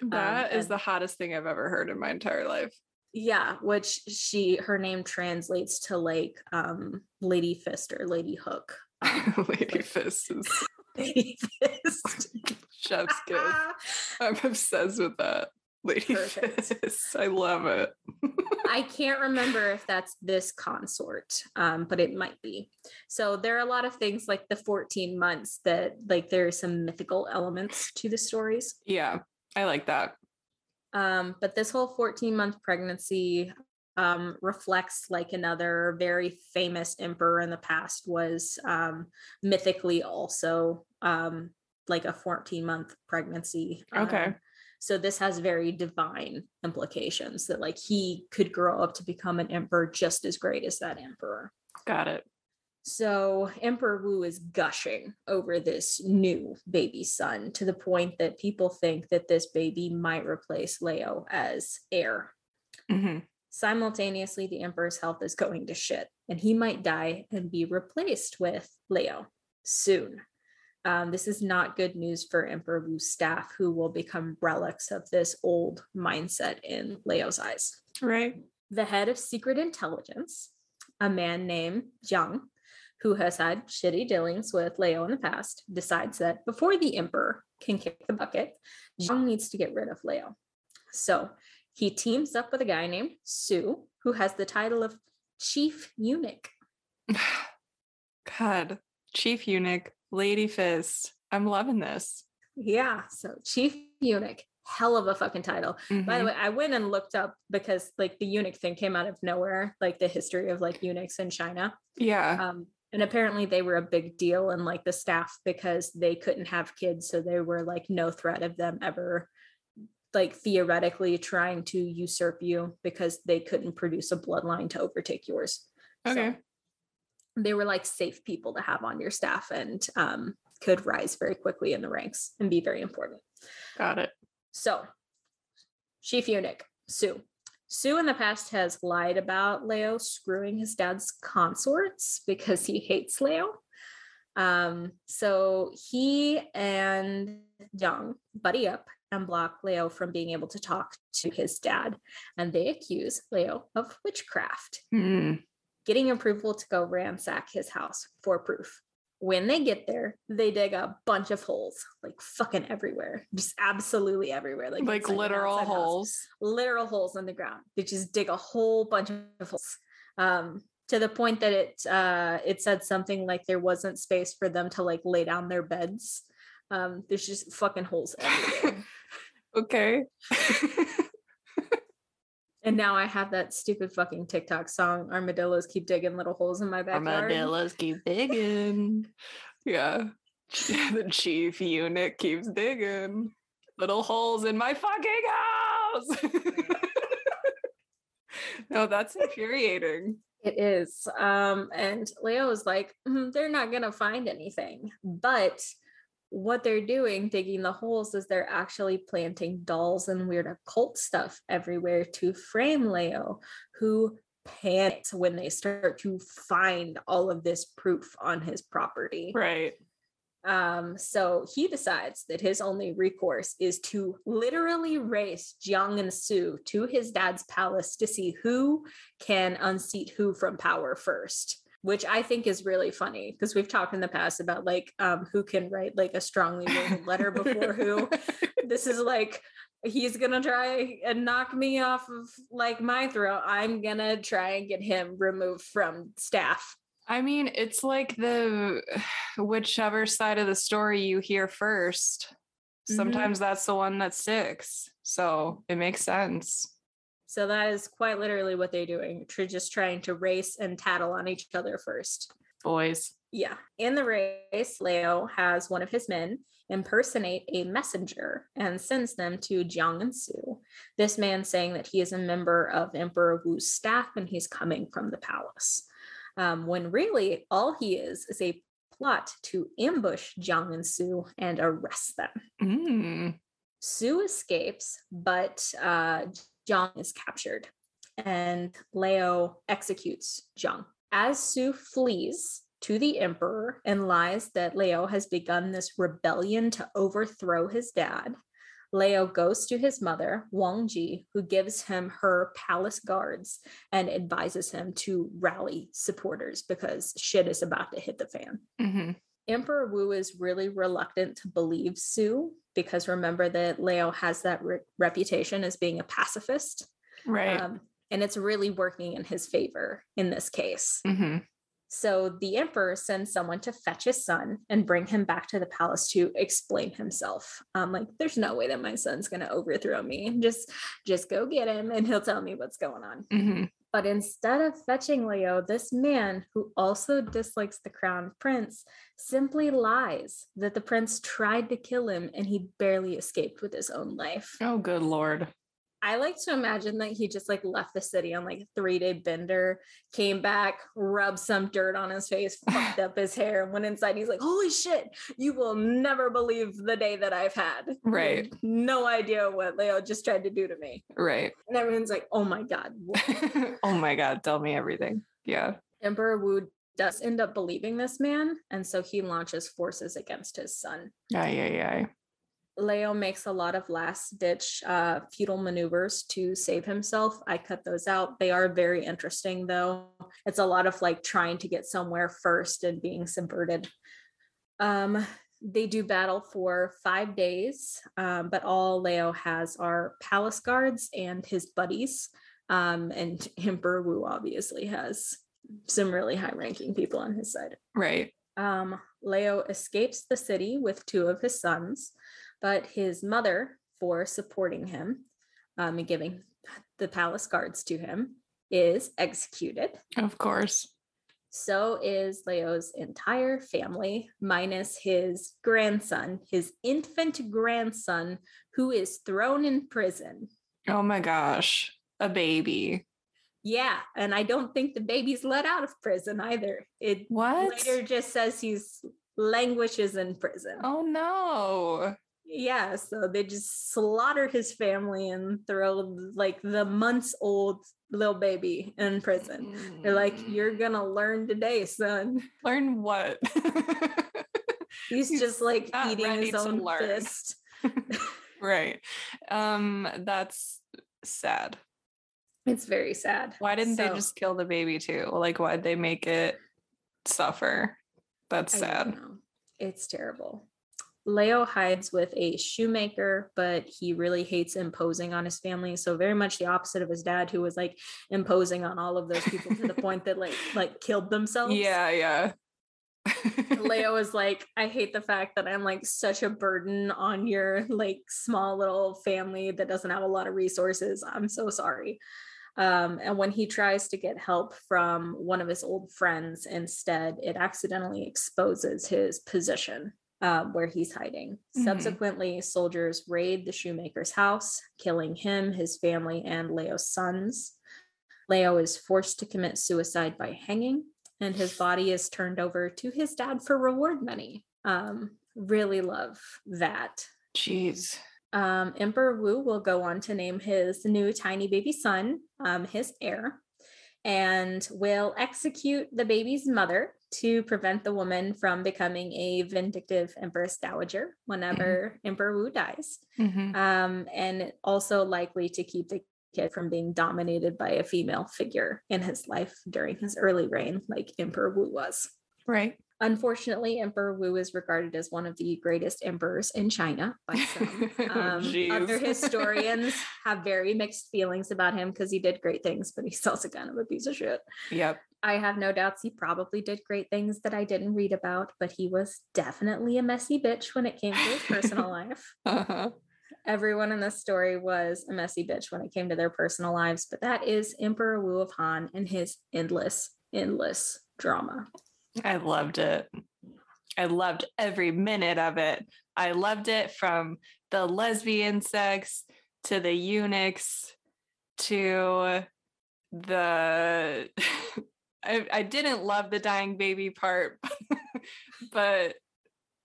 That um, is the hottest thing I've ever heard in my entire life. Yeah, which she her name translates to like um Lady Fist or Lady Hook. Um, Lady Fist is Lady Fist. Chef's kiss. I'm obsessed with that. Lady. I love it. I can't remember if that's this consort, um, but it might be. So there are a lot of things like the 14 months that like there are some mythical elements to the stories. Yeah, I like that. Um, but this whole 14 month pregnancy um, reflects like another very famous emperor in the past was um, mythically also um, like a 14 month pregnancy. Okay. So this has very divine implications that like he could grow up to become an emperor just as great as that emperor. Got it. So Emperor Wu is gushing over this new baby son to the point that people think that this baby might replace Leo as heir. Mm-hmm. Simultaneously, the emperor's health is going to shit, and he might die and be replaced with Leo soon. Um, this is not good news for Emperor Wu's staff, who will become relics of this old mindset in Leo's eyes. Right. The head of secret intelligence, a man named Jiang, who has had shitty dealings with Leo in the past, decides that before the Emperor can kick the bucket, Jiang needs to get rid of Leo. So he teams up with a guy named Su, who has the title of Chief Eunuch. God, Chief Eunuch Lady Fist. I'm loving this. Yeah. So Chief Eunuch, hell of a fucking title. Mm-hmm. By the mm-hmm. way, I went and looked up because like the eunuch thing came out of nowhere, like the history of like eunuchs in China. Yeah. Um, and apparently they were a big deal in like the staff because they couldn't have kids. So they were like no threat of them ever like theoretically trying to usurp you because they couldn't produce a bloodline to overtake yours. Okay. So they were like safe people to have on your staff and um could rise very quickly in the ranks and be very important. Got it. So, chief eunuch, Su. Su in the past has lied about Leo screwing his dad's consorts because he hates Leo. Um, so he and Young buddy up and block Leo from being able to talk to his dad, and they accuse Leo of witchcraft, Mm. Getting approval to go ransack his house for proof. When they get there, they dig a bunch of holes, like fucking everywhere, just absolutely everywhere, like Like literal outside house. holes. literal holes in the ground. They just dig a whole bunch of holes. Um, to the point that it uh, it said something like there wasn't space for them to like lay down their beds. Um, there's just fucking holes everywhere. Okay. and now I have that stupid fucking TikTok song, Armadillos Keep Digging Little Holes in My Backyard. Armadillos keep digging. Yeah. the chief eunuch keeps digging little holes in my fucking house. no, that's infuriating. It is. Um, and Leo is like, "Mm, they're not gonna find anything. But what they're doing, digging the holes, is they're actually planting dolls and weird occult stuff everywhere to frame Leo, who panics when they start to find all of this proof on his property. Right. Um, so he decides that his only recourse is to literally race Jiang and Su to his dad's palace to see who can unseat who from power first, which I think is really funny because we've talked in the past about like um, who can write like a strongly worded letter before who. This is like he's gonna try and knock me off of like my throat. I'm gonna try and get him removed from staff. I mean, it's like the whichever side of the story you hear 1st Mhm. Sometimes that's the one that sticks. So it makes sense. So that is quite literally what they're doing. Tr- just trying to race and tattle on each other first. Boys. Yeah. In the race, Leo has one of his men impersonate a messenger and sends them to Jiang and Su. This man saying that he is a member of Emperor Wu's staff and he's coming from the palace. Um, when really all he is is a plot to ambush Jiang and Su and arrest them. Mm. Su escapes, but uh, Jiang is captured, and Leo executes Jiang. As Su flees to the emperor and lies that Leo has begun this rebellion to overthrow his dad, Leo goes to his mother, Wang Ji, who gives him her palace guards and advises him to rally supporters because shit is about to hit the fan. Mhm. Emperor Wu is really reluctant to believe Su because remember that Leo has that re- reputation as being a pacifist. Right. Um, and it's really working in his favor in this case. Mhm. So the emperor sends someone to fetch his son and bring him back to the palace to explain himself. Um, like, there's no way that my son's gonna overthrow me. Just, just go get him, and he'll tell me what's going on. Mhm. But instead of fetching Leo, this man who also dislikes the crown prince simply lies that the prince tried to kill him and he barely escaped with his own life. Oh, good lord. I like to imagine that he just like left the city on like a three day bender, came back, rubbed some dirt on his face, fucked up his hair, and went inside. He's like, Holy shit, you will never believe the day that I've had. Right. No idea what Leo just tried to do to me. Right. And everyone's like, Oh my God, oh my god, tell me everything. Yeah. Emperor Wu does end up believing this man, and so he launches forces against his son. Yeah, yeah, yeah. Leo makes a lot of last ditch uh, feudal maneuvers to save himself. I cut those out. They are very interesting, though. It's a lot of like trying to get somewhere first and being subverted. Um, they do battle for five days, um, but all Leo has are palace guards and his buddies. Um, and Emperor Wu obviously has some really high ranking people on his side. Right. Um, Leo escapes the city with two of his sons, but his mother, for supporting him um, and giving the palace guards to him, is executed. Of course. So is Leo's entire family, minus his grandson, his infant grandson, who is thrown in prison. Oh my gosh. A baby. Yeah, and I don't think the baby's let out of prison either. It What? later just says he's languishes in prison. Oh no. Yeah, so they just slaughter his family and throw like the months old little baby in prison. They're like, You're Mm. gonna learn today, son. learn what? He's, He's just like eating his own fist. right. Um that's sad. It's very sad. Why didn't they just kill the baby too? Like why'd they make it suffer? That's I sad. It's terrible. Leo hides with a shoemaker, but he really hates imposing on his family. So very much the opposite of his dad, who was like imposing on all of those people to the point that like like killed themselves. Yeah, yeah. Leo is like, I hate the fact that I'm like such a burden on your like small little family that doesn't have a lot of resources. I'm so sorry. Um, and when he tries to get help from one of his old friends instead, it accidentally exposes his position uh, where he's hiding. Mhm. Subsequently, soldiers raid the shoemaker's house, killing him, his family, and Leo's sons. Leo is forced to commit suicide by hanging, and his body is turned over to his dad for reward money. Um, really love that. Jeez. Um, Emperor Wu will go on to name his new tiny baby son um, his heir and will execute the baby's mother to prevent the woman from becoming a vindictive Empress Dowager whenever Emperor Wu dies. Mhm. Um, and also likely to keep the kid from being dominated by a female figure in his life during his early reign, like Emperor Wu was. Right. Unfortunately, Emperor Wu is regarded as one of the greatest emperors in China by some. Um, other historians have very mixed feelings about him because he did great things, but he's also kind of a piece of shit. Yep. I have no doubts he probably did great things that I didn't read about, but he was definitely a messy bitch when it came to his personal life. Uh-huh. Everyone in this story was a messy bitch when it came to their personal lives, but that is Emperor Wu of Han and his endless, endless drama. I loved it. I loved every minute of it. I loved it from the lesbian sex to the eunuchs to the I, I didn't love the dying baby part, but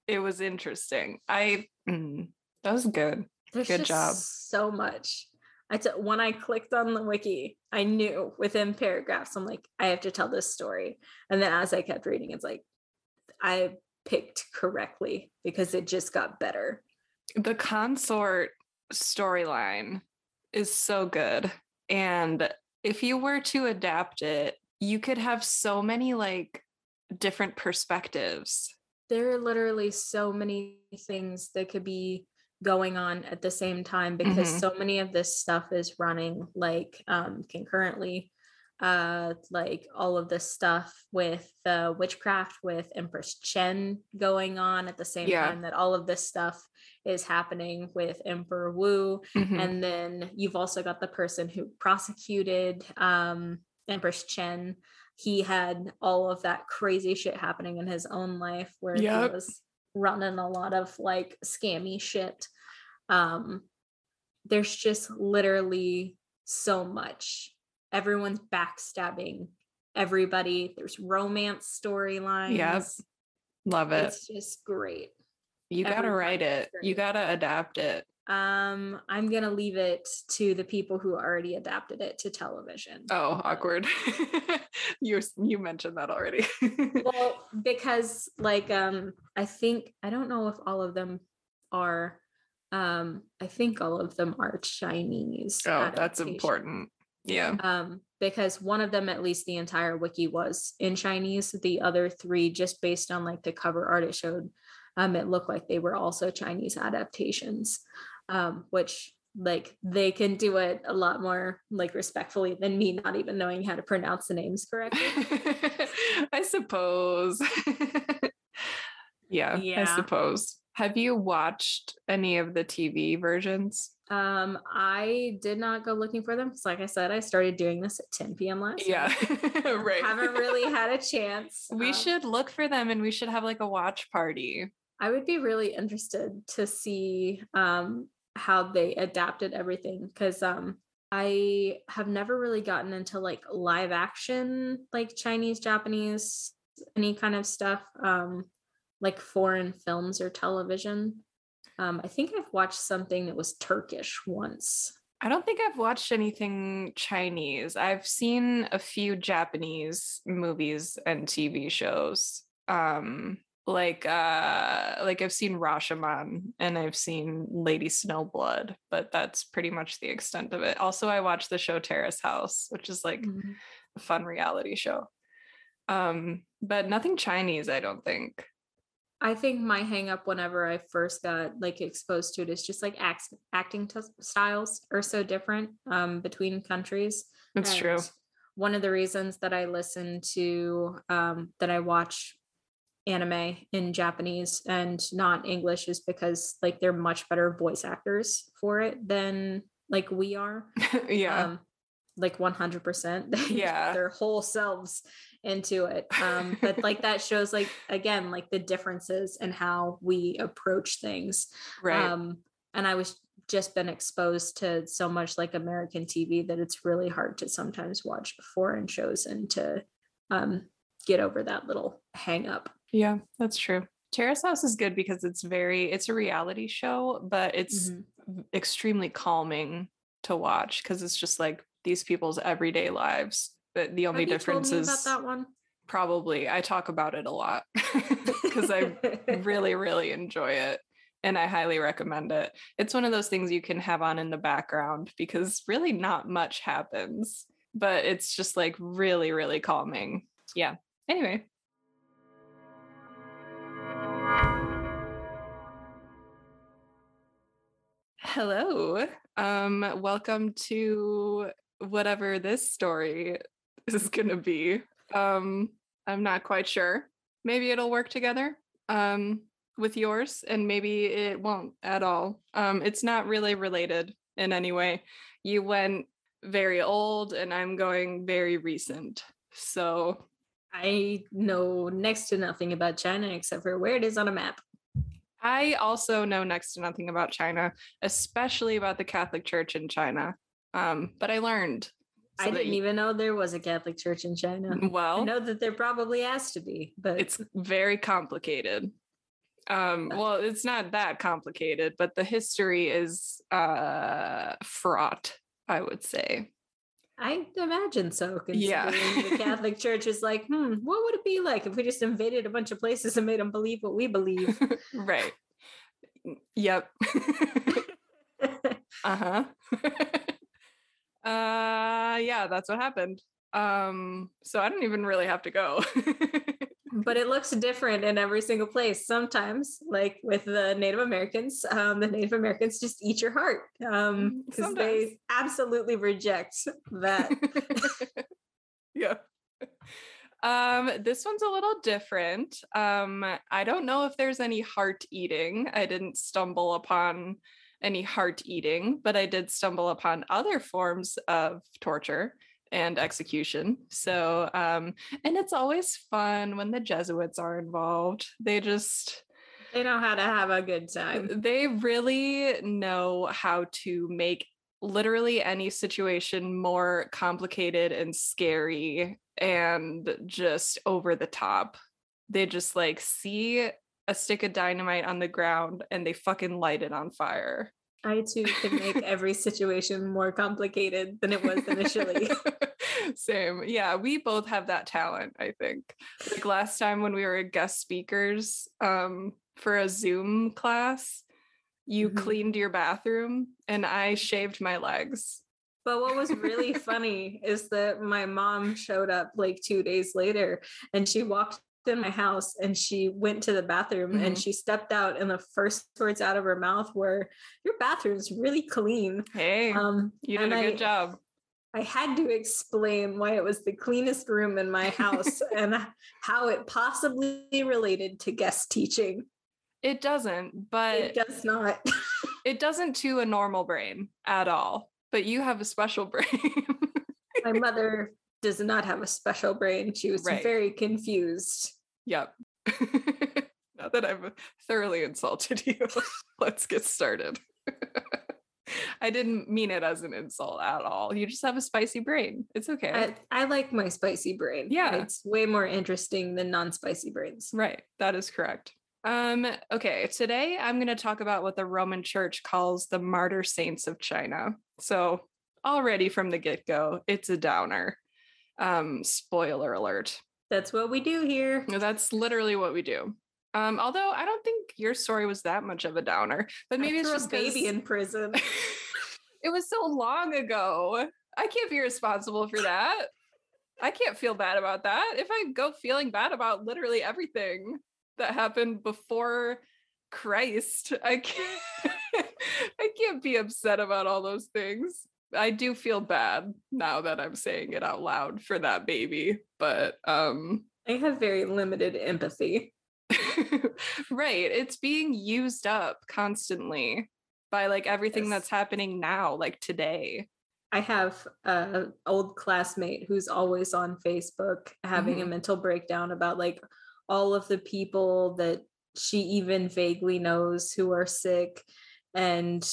it was interesting. I mm, that was good. There's Good job. So much. I t- when I clicked on the wiki, I knew within paragraphs, I'm like, I have to tell this story. And then as I kept reading, it's like, I picked correctly because it just got better. the consort storyline is so good and if you were to adapt it you could have so many like different perspectives There are literally so many things that could be going on at the same time because Mhm. so many of this stuff is running like um concurrently uh like all of this stuff with the witchcraft with empress chen going on at the same Yeah. time that all of this stuff is happening with emperor wu Mhm. and then you've also got the person who prosecuted um empress chen he had all of that crazy shit happening in his own life where Yep. he was running a lot of like scammy shit um there's just literally so much. Everyone's backstabbing everybody. There's romance storylines. Yes. love it. It's just great you gotta write it. You gotta adapt it. Um i'm gonna leave it to the people who already adapted it to television. Oh awkward. You you mentioned that already. Well because like um i think i don't know if all of them are um i think all of them are chinese oh that's important. Yeah. Um because one of them at least the entire wiki was in chinese. The other three just based on like the cover art it showed um it looked like they were also chinese adaptations um which like they can do it a lot more like respectfully than me not even knowing how to pronounce the names correctly I suppose. yeah, I suppose. Have you watched any of the TV versions? Um, I did not go looking for them. 'cause like I said, I started doing this at 10 p.m. last Yeah, right. Haven't really had a chance. We Um, should look for them and we should have like a watch party. I would be really interested to see um how they adapted everything because um I have never really gotten into like live action like Chinese, Japanese, any kind of stuff. Um like foreign films or television. Um, I think I've watched something that was Turkish once. I don't think I've watched anything Chinese. I've seen a few Japanese movies and TV shows. Um, like uh like I've seen Rashomon and I've seen Lady Snowblood, but that's pretty much the extent of it. Also, I watched the show Terrace House, which is like mm-hmm. a fun reality show. Um, but nothing Chinese, I don't think. I think my hangup whenever I first got like exposed to it is just like act- acting t- styles are so different um, between countries. That's and true. One of the reasons that I listen to um, that I watch anime in Japanese and not English is because like they're much better voice actors for it than like we are. yeah. Um, like 100% yeah. their whole selves into it. Um but like that shows like again like the differences in how we approach things. Right. Um and i was just been exposed to so much like american tv that it's really hard to sometimes watch foreign shows and to um get over that little hang up yeah that's true terrace house is good because it's very it's a reality show but it's mm-hmm. extremely calming to watch because it's just like these people's everyday lives. But the only Have difference is about that one. Probably. I talk about it a lot because I really, really enjoy it and I highly recommend it. It's one of those things you can have on in the background because really not much happens, but it's just like really, really calming. Yeah. Anyway. Hello. Um welcome to whatever this story is going to be. Um, I'm not quite sure. Maybe it'll work together um, with yours, and maybe it won't at all. Um, it's not really related in any way. You went very old, and I'm going very recent. So I know next to nothing about China except for where it is on a map. I also know next to nothing about China, especially about the Catholic Church in China. Um, but I learned. So I didn't you, even know there was a Catholic church in China. Well, I know that there probably has to be, but it's very complicated. Um, well, it's not that complicated, but the history is uh, fraught, I would say. I imagine so. Yeah. the Catholic Church is like, hmm, what would it be like if we just invaded a bunch of places and made them believe what we believe? right. Yep. uh huh. Uh yeah, that's what happened. Um so I don't even really have to go. But it looks different in every single place. Sometimes, like with the Native Americans, um, the Native Americans just eat your heart um because mm, they absolutely reject that. yeah. Um, this one's a little different. Um, I don't know if there's any heart eating. I didn't stumble upon any heart eating, but I did stumble upon other forms of torture and execution. So, um, and it's always fun when the Jesuits are involved. They just, they know how to have a good time. They really know how to make literally any situation more complicated and scary and just over the top. They just like see a stick of dynamite on the ground and they fucking light it on fire. I too can make every situation more complicated than it was initially. Same. Yeah, we both have that talent, I think. Like last time when we were guest speakers um, for a Zoom class, you mm-hmm. cleaned your bathroom and I shaved my legs. But what was really funny is that my mom showed up like two days later and she walked in my house and she went to the bathroom mm-hmm. and she stepped out and the first words out of her mouth were your bathroom's really clean. Hey um you did a good job. I had to explain why it was the cleanest room in my house and how it possibly related to guest teaching. It doesn't but it does not. it doesn't to a normal brain at all but you have a special brain. My mother does not have a special brain. She was right. very confused. Yep. now that I've thoroughly insulted you, let's get started. I didn't mean it as an insult at all. You just have a spicy brain. It's okay. I, I like my spicy brain. Yeah. It's way more interesting than non spicy brains. Right. That is correct. Um, okay, today I'm going to talk about what the Roman Church calls the martyr saints of China. So, already from the get go, it's a downer. Um, spoiler alert. That's what we do here. That's literally what we do. Um, although I don't think your story was that much of a downer, but maybe it's just baby in prison. it was so long ago. I can't be responsible for that. I can't feel bad about that. If I go feeling bad about literally everything that happened before Christ, I can't I can't be upset about all those things. I do feel bad now that I'm saying it out loud for that baby, but um I have very limited empathy. right, it's being used up constantly by like everything yes. that's happening now like today. I have a old classmate who's always on Facebook having mm-hmm. a mental breakdown about like all of the people that she even vaguely knows who are sick and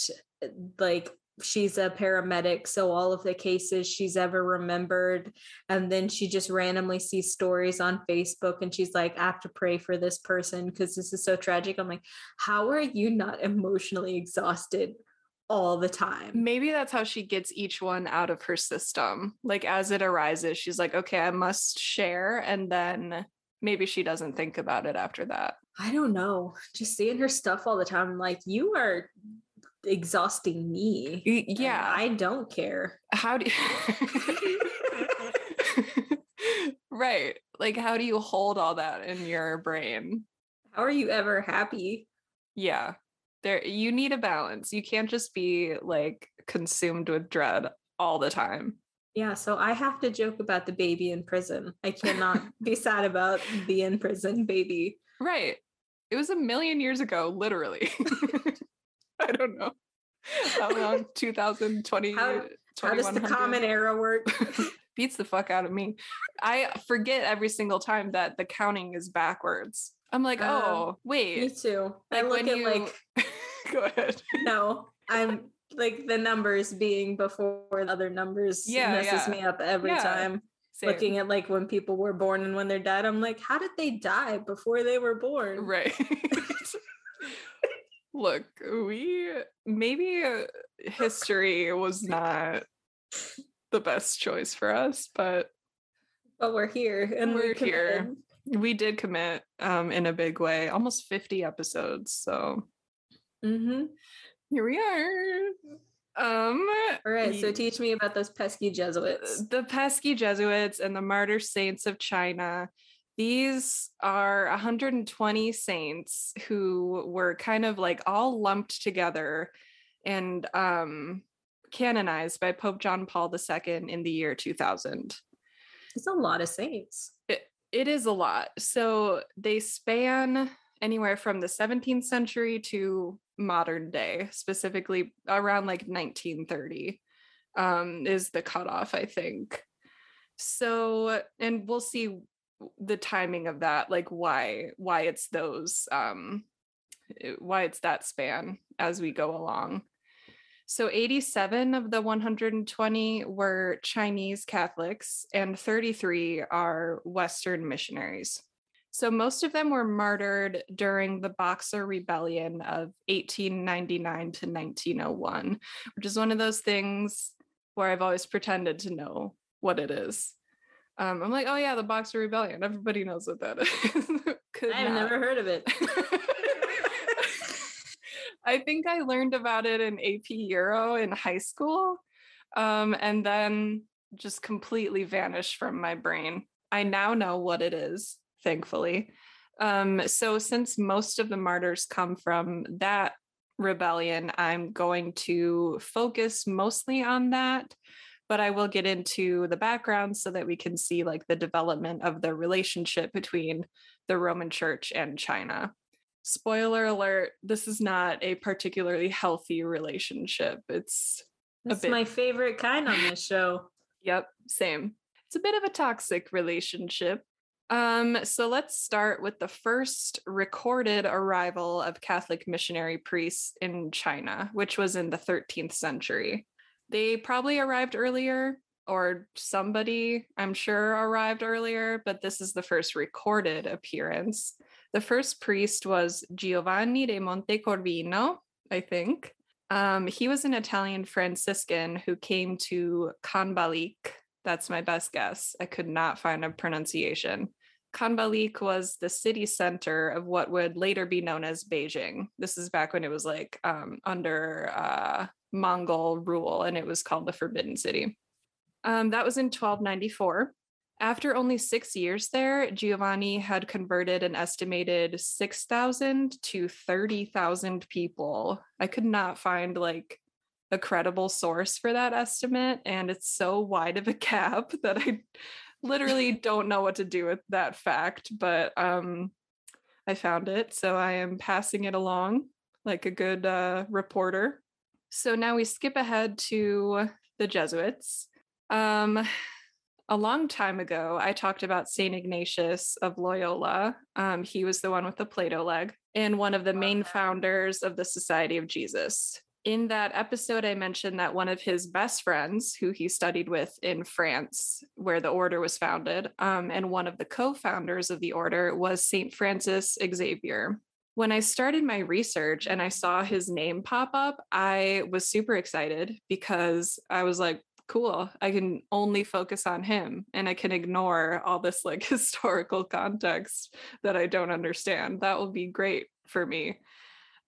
like she's a paramedic so all of the cases she's ever remembered and then she just randomly sees stories on facebook and she's like i have to pray for this person because this is so tragic i'm like how are you not emotionally exhausted all the time. Maybe that's how she gets each one out of her system. Like as it arises, she's like, okay, I must share. And then maybe she doesn't think about it after that. I don't know. Just seeing her stuff all the time, I'm like, you are exhausting me. Yeah. I don't care. How do you Right. Like how do you hold all that in your brain? How are you ever happy? Yeah there you need a balance you can't just be like consumed with dread all the time yeah so i have to joke about the baby in prison i cannot be sad about the in prison baby right it was a million years ago literally i don't know how long 2020 how, how does the common era work beats the fuck out of me i forget every single time that the counting is backwards I'm like, uh, oh, wait. Me too. Like I look at you... like go ahead. No, I'm like the numbers being before the other numbers yeah, messes yeah. me up every yeah, time. Same. Looking at like when people were born and when they're dead, I'm like, how did they die before they were born? Right. Look, we maybe uh, history was not the best choice for us, but but we're here and we're here. we did commit um in a big way almost 50 episodes so mm-hmm. here we are. Um all right so teach me about those pesky jesuits. The pesky jesuits and the martyr saints of china these are 120 saints who were kind of like all lumped together and um canonized by pope john paul ii in the year 2000 it's a lot of saints it, it is a lot. So they span anywhere from the 17th century to modern day, specifically around like 1930 um, is the cutoff, I think. So, and we'll see the timing of that, like why why it's those um, why it's that span as we go along. So 87 of the 120 were Chinese Catholics, and 33 are Western missionaries. So most of them were martyred during the Boxer Rebellion of 1899 to 1901, which is one of those things where I've always pretended to know what it is. Um, I'm like, oh yeah, the Boxer Rebellion. Everybody knows what that is. I've never heard of it. I think I learned about it in AP Euro in high school um, and then just completely vanished from my brain. I now know what it is, thankfully. Um, so, since most of the martyrs come from that rebellion, I'm going to focus mostly on that, but I will get into the background so that we can see like the development of the relationship between the Roman Church and China. Spoiler alert this is not a particularly healthy relationship. It's it's bit... my favorite kind on this show. Yep same. It's a bit of a toxic relationship. Um so let's start with the first recorded arrival of catholic missionary priests in china which was in the 13th century they probably arrived earlier or somebody i'm sure arrived earlier but this is the first recorded appearance The first priest was Giovanni de Montecorvino, I think. Um, he was an Italian Franciscan who came to Khanbalik. That's my best guess. I could not find a pronunciation. Khanbalik was the city center of what would later be known as Beijing. This is back when it was like um, under uh, Mongol rule and it was called the Forbidden City. Um, that was in 1294. After only six years there, Giovanni had converted an estimated 6,000 to 30,000 people. I could not find like a credible source for that estimate. And it's so wide of a gap that I literally don't know what to do with that fact, but um, I found it. So I am passing it along like a good uh, reporter. So now we skip ahead to the Jesuits. Um, a long time ago, I talked about St. Ignatius of Loyola. Um, he was the one with the Plato leg and one of the main founders of the Society of Jesus. In that episode, I mentioned that one of his best friends, who he studied with in France, where the order was founded, um, and one of the co founders of the order was St. Francis Xavier. When I started my research and I saw his name pop up, I was super excited because I was like, cool i can only focus on him and i can ignore all this like historical context that i don't understand. That will be great for me.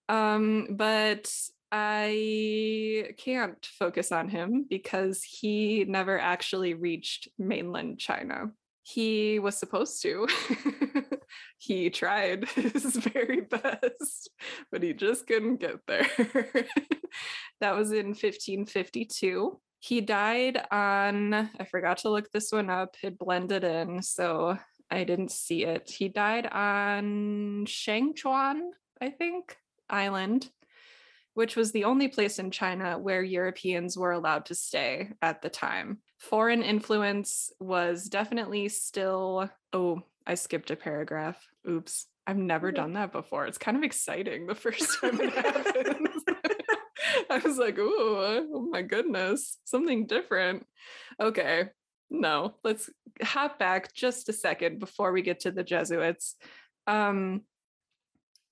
Um but i can't focus on him because he never actually reached mainland china he was supposed to he tried his very best but he just couldn't get there that was in 1552 he died on, I forgot to look this one up, it blended in, so I didn't see it. He died on Shangchuan, I think, island, which was the only place in China where Europeans were allowed to stay at the time. Foreign influence was definitely still, oh, I skipped a paragraph. Oops. I've never done that before. It's kind of exciting the first time it happens. I was like, oh, oh my goodness, something different. Okay, no, let's hop back just a second before we get to the Jesuits. Um,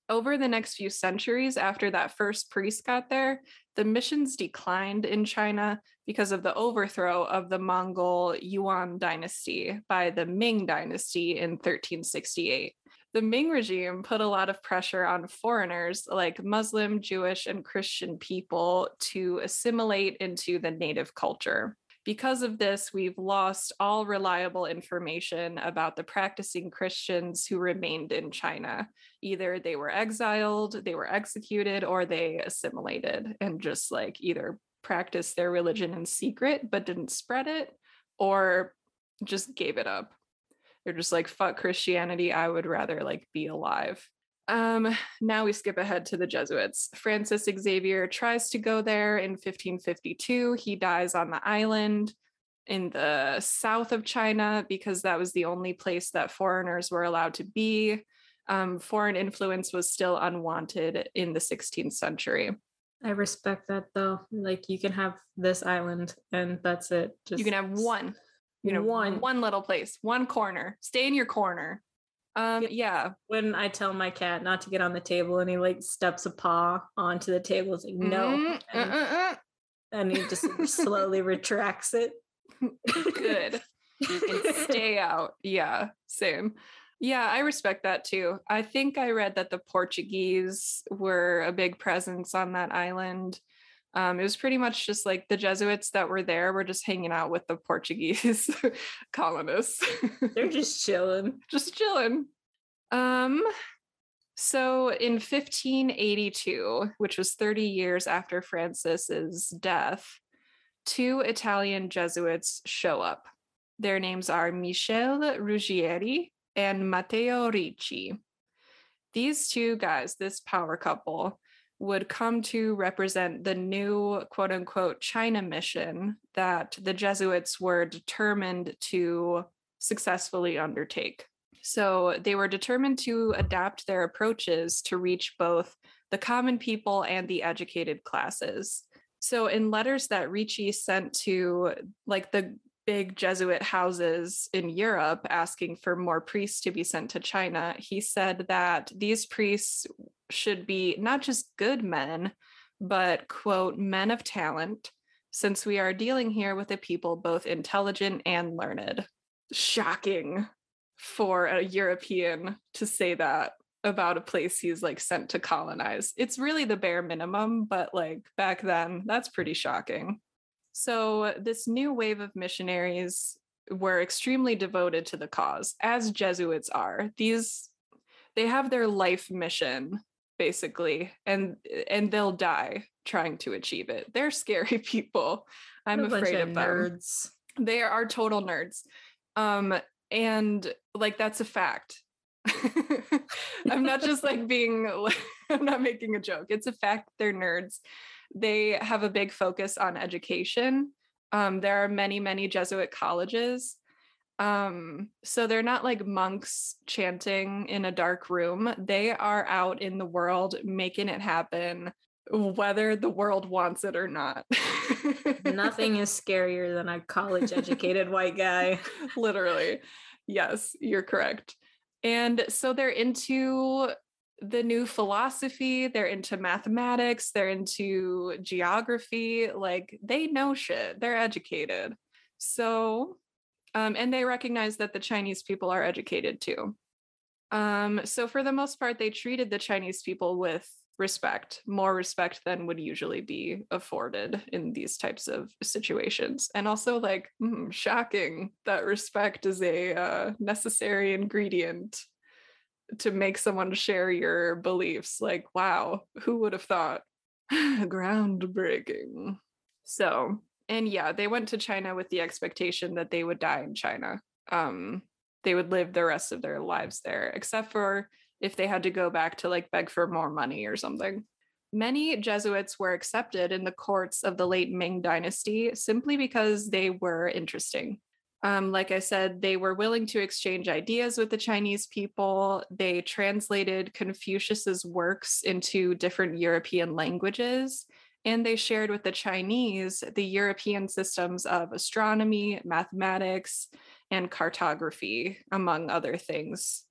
over the next few centuries after that first priest got there, the missions declined in China because of the overthrow of the Mongol Yuan dynasty by the Ming dynasty in 1368 the Ming regime put a lot of pressure on foreigners like Muslim, Jewish, and Christian people to assimilate into the native culture. Because of this, we've lost all reliable information about the practicing Christians who remained in China. Either they were exiled, they were executed, or they assimilated and just like either practiced their religion in secret but didn't spread it, or just gave it up. They're just like, fuck Christianity. I would rather like be alive. Um, now we skip ahead to the Jesuits. Francis Xavier tries to go there in 1552. He dies on the island in the south of China because that was the only place that foreigners were allowed to be. Um, foreign influence was still unwanted in the 16th century. I respect that though. Like you can have this island and that's it. Just you can have one you know one. one little place one corner. Stay in your corner. Um yeah. When i tell my cat not to get on the table and he like steps a paw onto the table it's like no. Mm-hmm. and, and he just slowly retracts it. Good. You can stay out. Yeah same yeah i respect that too i think i read that the portuguese were a big presence on that island um, it was pretty much just like the Jesuits that were there were just hanging out with the Portuguese colonists. They're just chilling. just chilling. Um, so in 1582, which was 30 years after Francis's death, two Italian Jesuits show up. Their names are Michele Ruggieri and Matteo Ricci. These two guys, this power couple, would come to represent the new quote unquote China mission that the Jesuits were determined to successfully undertake. So they were determined to adapt their approaches to reach both the common people and the educated classes. So in letters that Ricci sent to like the big Jesuit houses in Europe asking for more priests to be sent to China, he said that these priests should be not just good men, but, quote, men of talent, since we are dealing here with a people both intelligent and learned. Shocking for a European to say that about a place he's like sent to colonize. It's really the bare minimum, but like back then, that's pretty shocking. So, this new wave of missionaries were extremely devoted to the cause, as Jesuits are. These, they have their life mission basically and and they'll die trying to achieve it. They're scary people. I'm afraid of, of them. nerds. they are total nerds. Um and like that's a fact. I'm not just like being i'm not making a joke. It's a fact they're nerds they have a big focus on education. Um, there are many, many Jesuit colleges. Um, so they're not like monks chanting in a dark room. They are out in the world making it happen, whether the world wants it or not. Nothing is scarier than a college educated white guy. Literally. Yes, you're correct. And so they're into the new philosophy, they're into mathematics, they're into geography, like they know shit. They're educated. So, um, and they recognize that the Chinese people are educated too. Um, so for the most part, they treated the Chinese people with respect, more respect than would usually be afforded in these types of situations. And also, like, mm, shocking that respect is a uh, necessary ingredient to make someone share your beliefs. Like, wow, who would have thought? Groundbreaking. So, and yeah, they went to China with the expectation that they would die in China. Um, they would live the rest of their lives there, except for if they had to go back to like beg for more money or something. Many Jesuits were accepted in the courts of the late Ming dynasty simply because they were interesting. Um, like I said, they were willing to exchange ideas with the Chinese people. They translated Confucius's works into different European languages, and they shared with the Chinese the European systems of astronomy, mathematics, and cartography, among other things.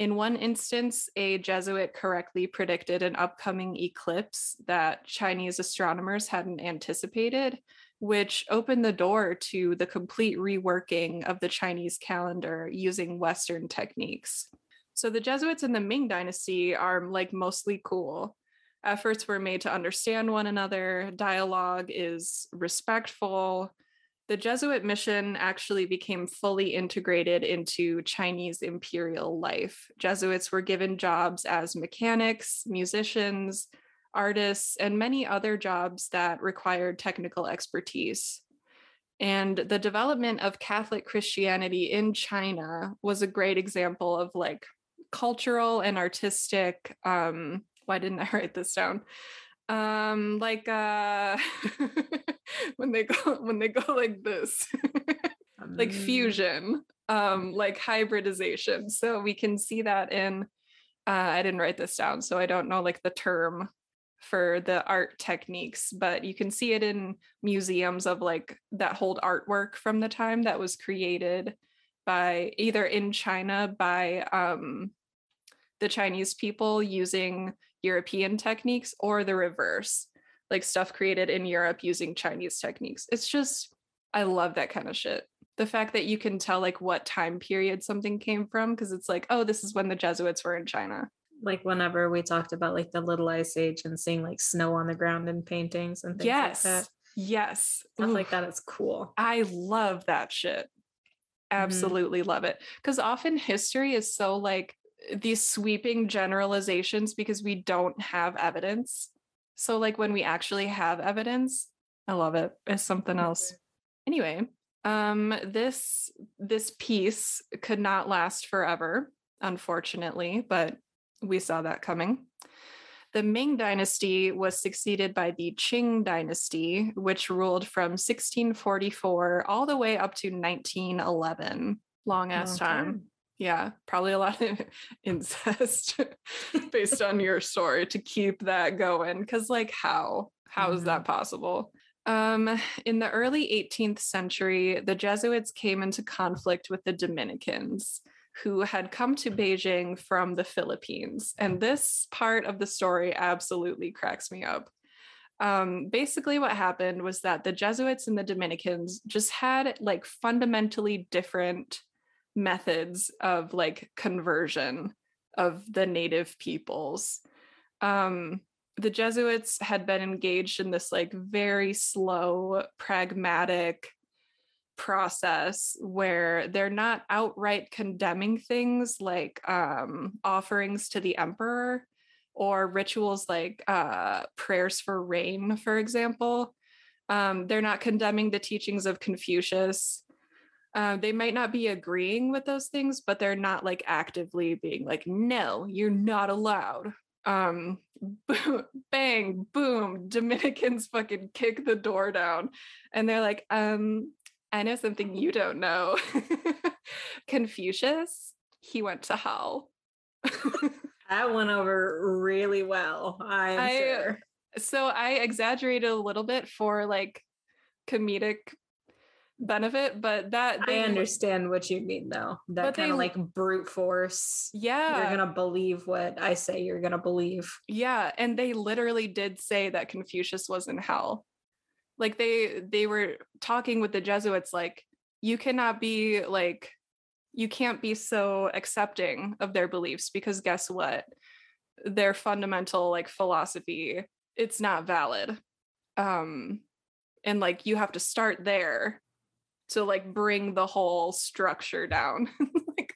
In one instance, a Jesuit correctly predicted an upcoming eclipse that Chinese astronomers hadn't anticipated, which opened the door to the complete reworking of the Chinese calendar using Western techniques. So the Jesuits in the Ming Dynasty are like mostly cool. Efforts were made to understand one another, dialogue is respectful. The Jesuit mission actually became fully integrated into Chinese imperial life. Jesuits were given jobs as mechanics, musicians, artists, and many other jobs that required technical expertise. And the development of Catholic Christianity in China was a great example of like cultural and artistic. Um, why didn't I write this down? Um, like uh, when they go when they go like this, like mm. fusion, um, like hybridization. So we can see that in. Uh, I didn't write this down, so I don't know like the term for the art techniques, but you can see it in museums of like that hold artwork from the time that was created by either in China by um, the Chinese people using European techniques or the reverse, like stuff created in Europe using Chinese techniques. It's just, I love that kind of shit. The fact that you can tell like what time period something came from, because it's like, oh, this is when the Jesuits were in China like whenever we talked about like the little ice age and seeing like snow on the ground in paintings and things yes. like that. Yes. Stuff Oof. like that is cool. I love that shit. Mm-hmm. Absolutely mm-hmm. love it. Because often history is so like these sweeping generalizations because we don't have evidence. So like when we actually have evidence, I love it. It's something else. Anyway, um this this peace could not last forever unfortunately, but we saw that coming. The Ming dynasty was succeeded by the Qing dynasty, which ruled from 1644 all the way up to 1911. Long ass time. Yeah, probably a lot of incest based on your story to keep that going. Cause, like, how? How is that mm-hmm. possible? Um, in the early 18th century, the Jesuits came into conflict with the Dominicans, who had come to Beijing from the Philippines. And this part of the story absolutely cracks me up. Um, basically, what happened was that the Jesuits and the Dominicans just had like fundamentally different methods of like conversion of the native peoples. Um, the Jesuits had been engaged in this like very slow, pragmatic process where they're not outright condemning things like um, offerings to the emperor or rituals like uh, prayers for rain, for example. Um, they're not condemning the teachings of Confucius. Uh, they might not be agreeing with those things, but they're not like actively being like, no, you're not allowed um bang boom dominicans fucking kick the door down and they're like um i know something you don't know confucius he went to hell that went over really well i am I, sure so i exaggerated a little bit for like comedic benefit, but that they, I understand what you mean though. That kind of like brute force. Yeah. You're gonna believe what I say you're gonna believe. Yeah. And they literally did say that Confucius was in hell. Like they they were talking with the Jesuits, like, you cannot be like you can't be so accepting of their beliefs because guess what? Their fundamental like philosophy, it's not valid. Um and like you have to start there to like bring the whole structure down. like,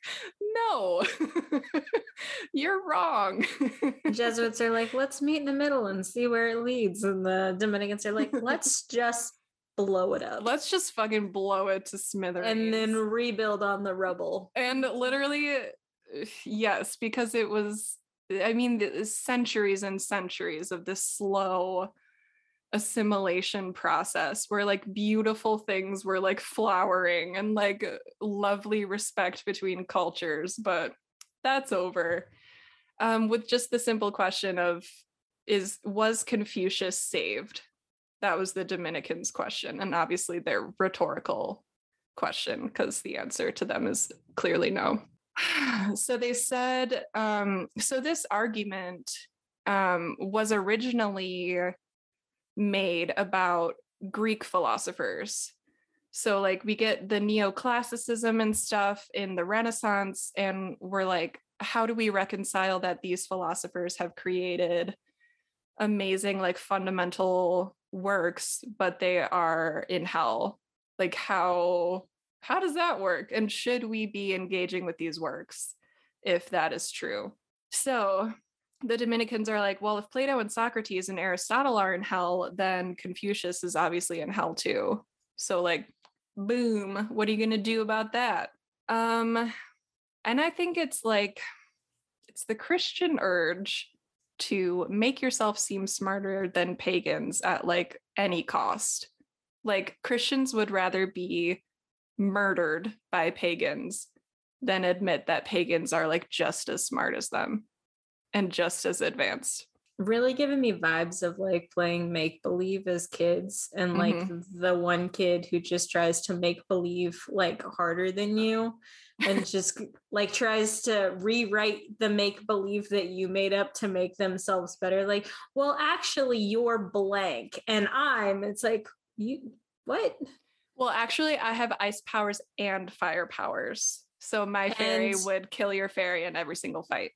no, you're wrong. Jesuits are like, let's meet in the middle and see where it leads. And the Dominicans are like, let's just blow it up. Let's just fucking blow it to smithereens. And then rebuild on the rubble. And literally, uh, yes, because it was, I mean, centuries and centuries of this slow assimilation process where like beautiful things were like flowering and like lovely respect between cultures but that's over. Um, with just the simple question of is was confucius saved? That was the dominicans question and obviously their rhetorical question because the answer to them is clearly no. So they said um, so this argument um, was originally made about Greek philosophers. So, like, we get the neoclassicism and stuff in the Renaissance, and we're like, how do we reconcile that these philosophers have created amazing, like, fundamental works, but they are in hell? Like, how how does that work? And should we be engaging with these works if that is true? So, the Dominicans are like, well, if Plato and Socrates and Aristotle are in hell, then Confucius is obviously in hell too. So like, boom, what are you going to do about that? Um and I think it's like it's the Christian urge to make yourself seem smarter than pagans at like any cost. Like Christians would rather be murdered by pagans than admit that pagans are like just as smart as them and just as advanced. Really giving me vibes of like playing make believe as kids and like mm-hmm. the one kid who just tries to make believe like harder than you and just like tries to rewrite the make believe that you made up to make themselves better like well actually you're blank and i'm it's like you what? Well actually i have ice powers and fire powers so my fairy and- would kill your fairy in every single fight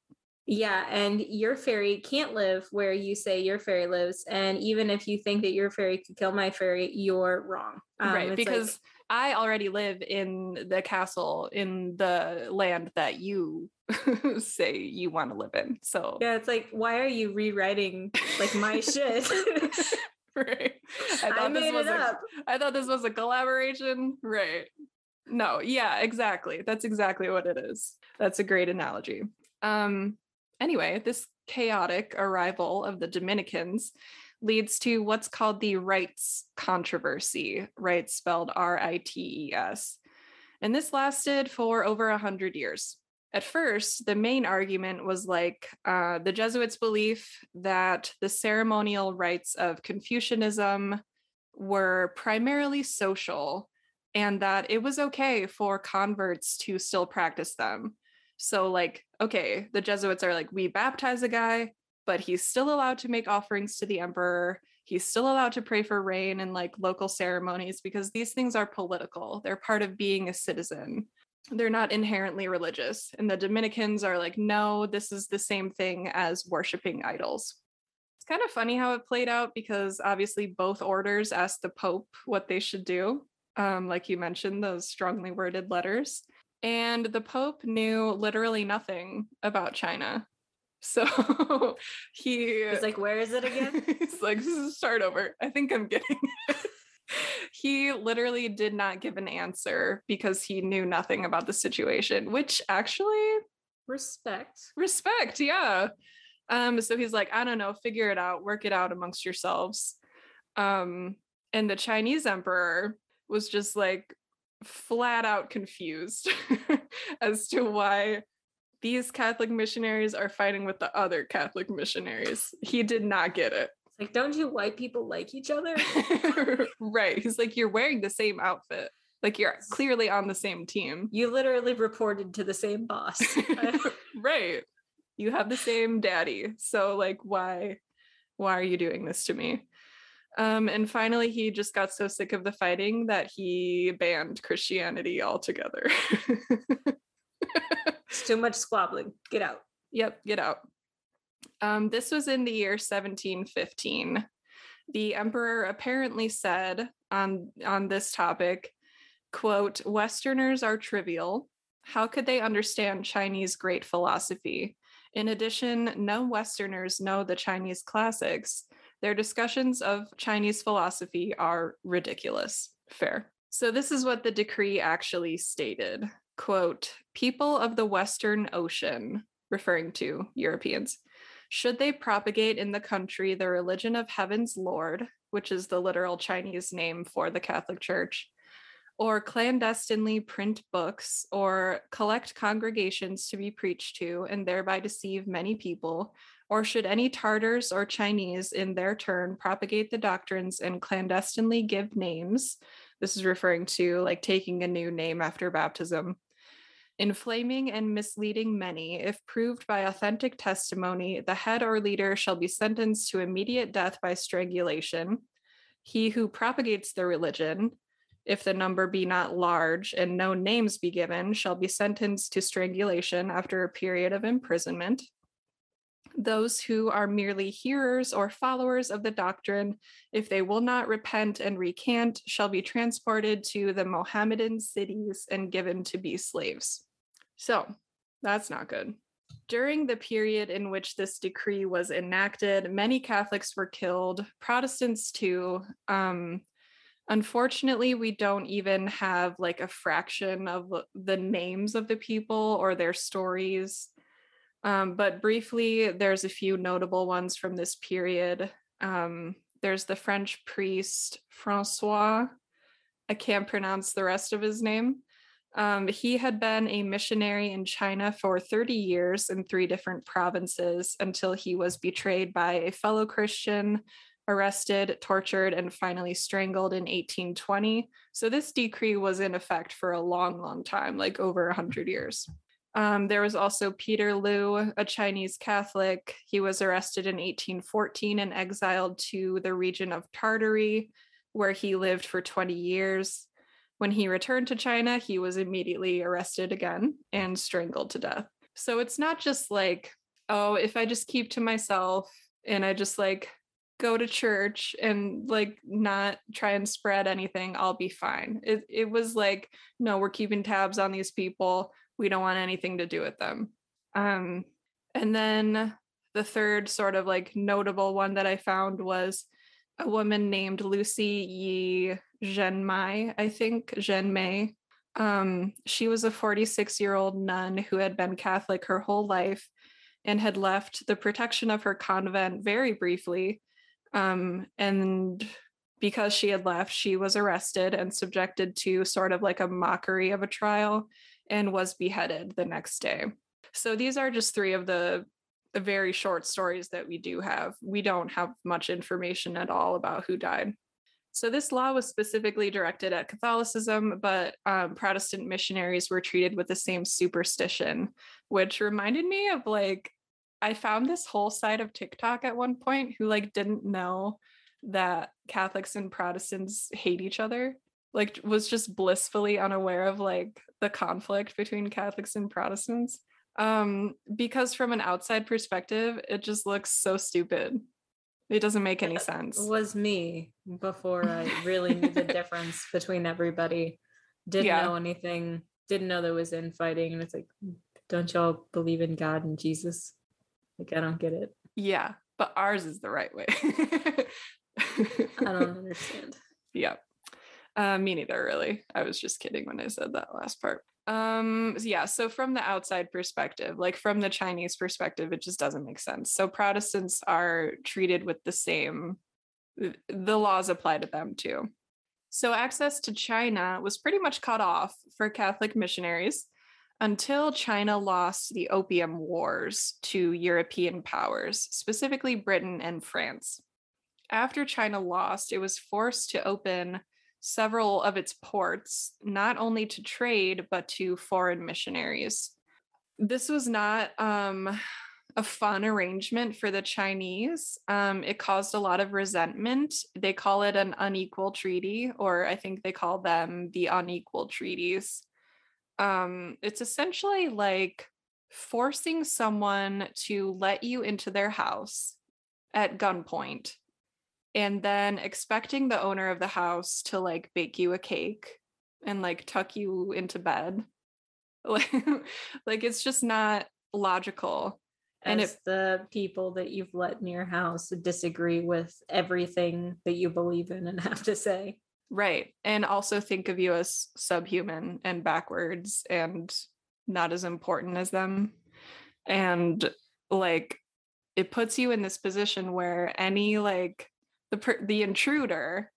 yeah, and your fairy can't live where you say your fairy lives. And even if you think that your fairy could kill my fairy, you're wrong. Um, right, because like, I already live in the castle in the land that you say you want to live in. So yeah, it's like, why are you rewriting like my shit? right. I, I made it up. A, I thought this was a collaboration. Right. No, yeah, exactly. That's exactly what it is. That's a great analogy. Um, Anyway, this chaotic arrival of the Dominicans leads to what's called the rites controversy, rites spelled R I T E S. And this lasted for over a hundred years. At first, the main argument was like uh, the Jesuits' belief that the ceremonial rites of Confucianism were primarily social and that it was okay for converts to still practice them. So, like, okay, the Jesuits are like, we baptize a guy, but he's still allowed to make offerings to the emperor. He's still allowed to pray for rain and like local ceremonies because these things are political. They're part of being a citizen. They're not inherently religious. And the Dominicans are like, no, this is the same thing as worshiping idols. It's kind of funny how it played out because obviously both orders asked the Pope what they should do um, like you mentioned, those strongly worded letters. And the Pope knew literally nothing about China. So he He's like, where is it again? he's like, this is start over. I think I'm getting it. he literally did not give an answer because he knew nothing about the situation, which actually respect. Respect, yeah. Um, so he's like, I don't know, figure it out, work it out amongst yourselves. Um, and the Chinese emperor was just like flat out confused as to why these Catholic missionaries are fighting with the other Catholic missionaries. He did not get it. Like, don't you white people like each other? right. He's like, you're wearing the same outfit. Like you're clearly on the same team. You literally reported to the same boss. right. You have the same daddy. So like why why are you doing this to me? Um, and finally, he just got so sick of the fighting that he banned Christianity altogether. it's too much squabbling. Get out. Yep, get out. Um, this was in the year 1715. The emperor apparently said on on this topic, quote, Westerners are trivial. How could they understand Chinese great philosophy? In addition, no Westerners know the Chinese classics. Their discussions of Chinese philosophy are ridiculous. Fair. So, this is what the decree actually stated quote, people of the Western Ocean, referring to Europeans, should they propagate in the country the religion of heaven's Lord, which is the literal Chinese name for the Catholic Church, or clandestinely print books or collect congregations to be preached to and thereby deceive many people, or should any Tartars or Chinese in their turn propagate the doctrines and clandestinely give names? This is referring to like taking a new name after baptism. Inflaming and misleading many, if proved by authentic testimony, the head or leader shall be sentenced to immediate death by strangulation. He who propagates the religion, if the number be not large and no names be given, shall be sentenced to strangulation after a period of imprisonment those who are merely hearers or followers of the doctrine, if they will not repent and recant, shall be transported to the Mohammedan cities and given to be slaves. So that's not good. During the period in which this decree was enacted, many Catholics were killed, Protestants too. Um, unfortunately, we don't even have like a fraction of the names of the people or their stories. Um, but briefly, there's a few notable ones from this period. Um, there's the French priest Francois. I can't pronounce the rest of his name. Um, he had been a missionary in China for 30 years in three different provinces until he was betrayed by a fellow Christian, arrested, tortured, and finally strangled in 1820. So this decree was in effect for a long, long time, like over 100 years. Um, there was also Peter Lu, a Chinese Catholic. He was arrested in 1814 and exiled to the region of Tartary, where he lived for 20 years. When he returned to China, he was immediately arrested again and strangled to death. So it's not just like, oh, if I just keep to myself and I just like go to church and like not try and spread anything, I'll be fine. It, it was like, no, we're keeping tabs on these people we don't want anything to do with them. Um, and then the third sort of like notable one that I found was a woman named Lucy Yi Zhenmai, I think, Zhenmei. Um, she was a 46 year old nun who had been Catholic her whole life and had left the protection of her convent very briefly. Um, and because she had left, she was arrested and subjected to sort of like a mockery of a trial and was beheaded the next day. So these are just three of the, very short stories that we do have. We don't have much information at all about who died. So this law was specifically directed at Catholicism, but um, Protestant missionaries were treated with the same superstition, which reminded me of like I found this whole side of TikTok at one point who like didn't know that Catholics and Protestants hate each other. Like was just blissfully unaware of like the conflict between Catholics and Protestants. Um, because from an outside perspective, it just looks so stupid. It doesn't make any sense. It was me before I really knew the difference between everybody. Didn't yeah. know anything, didn't know there was infighting. And it's like, don't y'all believe in God and Jesus? Like, I don't get it. Yeah, but ours is the right way. I don't understand. Yeah. Uh, me neither, really. I was just kidding when I said that last part. Um, yeah, so from the outside perspective, like from the Chinese perspective, it just doesn't make sense. So Protestants are treated with the same, the laws apply to them too. So access to China was pretty much cut off for Catholic missionaries until China lost the Opium Wars to European powers, specifically Britain and France. After China lost, it was forced to open several of its ports, not only to trade, but to foreign missionaries. This was not um, a fun arrangement for the Chinese. Um, it caused a lot of resentment. They call it an unequal treaty, or I think they call them the unequal treaties. Um, it's essentially like forcing someone to let you into their house at gunpoint and then expecting the owner of the house to like bake you a cake and like tuck you into bed. Like like it's just not logical As and if the people that you've let in your house disagree with everything that you believe in and have to say. Right and also think of you as subhuman and backwards and not as important as them. And like it puts you in this position where any like the per- the intruder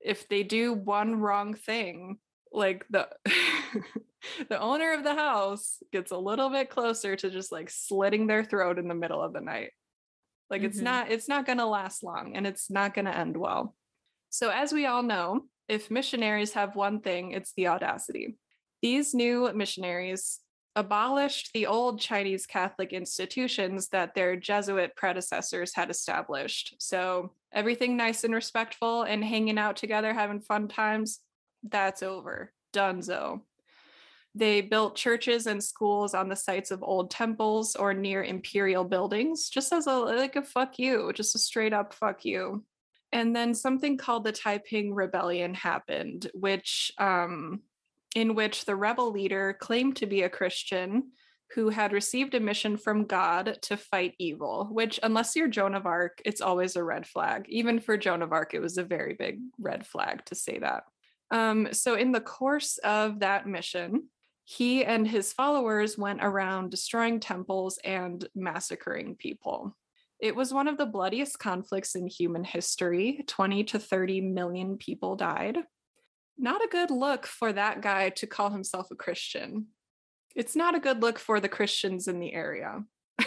if they do one wrong thing like the the owner of the house gets a little bit closer to just like slitting their throat in the middle of the night like mm-hmm. it's not it's not going to last long and it's not going to end well so as we all know if missionaries have one thing it's the audacity these new missionaries abolished the old Chinese Catholic institutions that their Jesuit predecessors had established. So everything nice and respectful and hanging out together, having fun times, that's over. Dunzo. They built churches and schools on the sites of old temples or near imperial buildings, just as a like a fuck you, just a straight up fuck you. And then something called the Taiping Rebellion happened, which um, in which the rebel leader claimed to be a Christian who had received a mission from God to fight evil, which, unless you're Joan of Arc, it's always a red flag. Even for Joan of Arc, it was a very big red flag to say that. Um, so, in the course of that mission, he and his followers went around destroying temples and massacring people. It was one of the bloodiest conflicts in human history. 20 to 30 million people died not a good look for that guy to call himself a Christian. It's not a good look for the Christians in the area.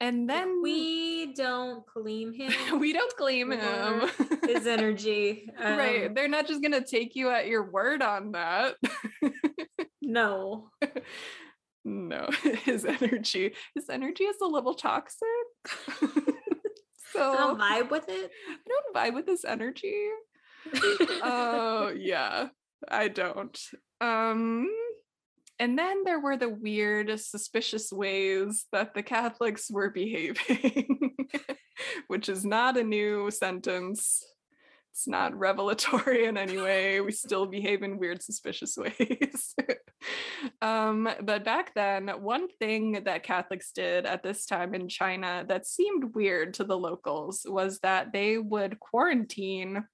and then we don't claim him. we don't claim him. his energy. Um, right. They're not just going to take you at your word on that. no. No, his energy. His energy is a little toxic. so I don't vibe with it. I don't vibe with his energy oh yeah, I don't. Um and then there were the weird, suspicious ways that the Catholics were behaving, which is not a new sentence. It's not revelatory in any way. We still behave in weird, suspicious ways. um, but back then, one thing that Catholics did at this time in China that seemed weird to the locals was that they would quarantine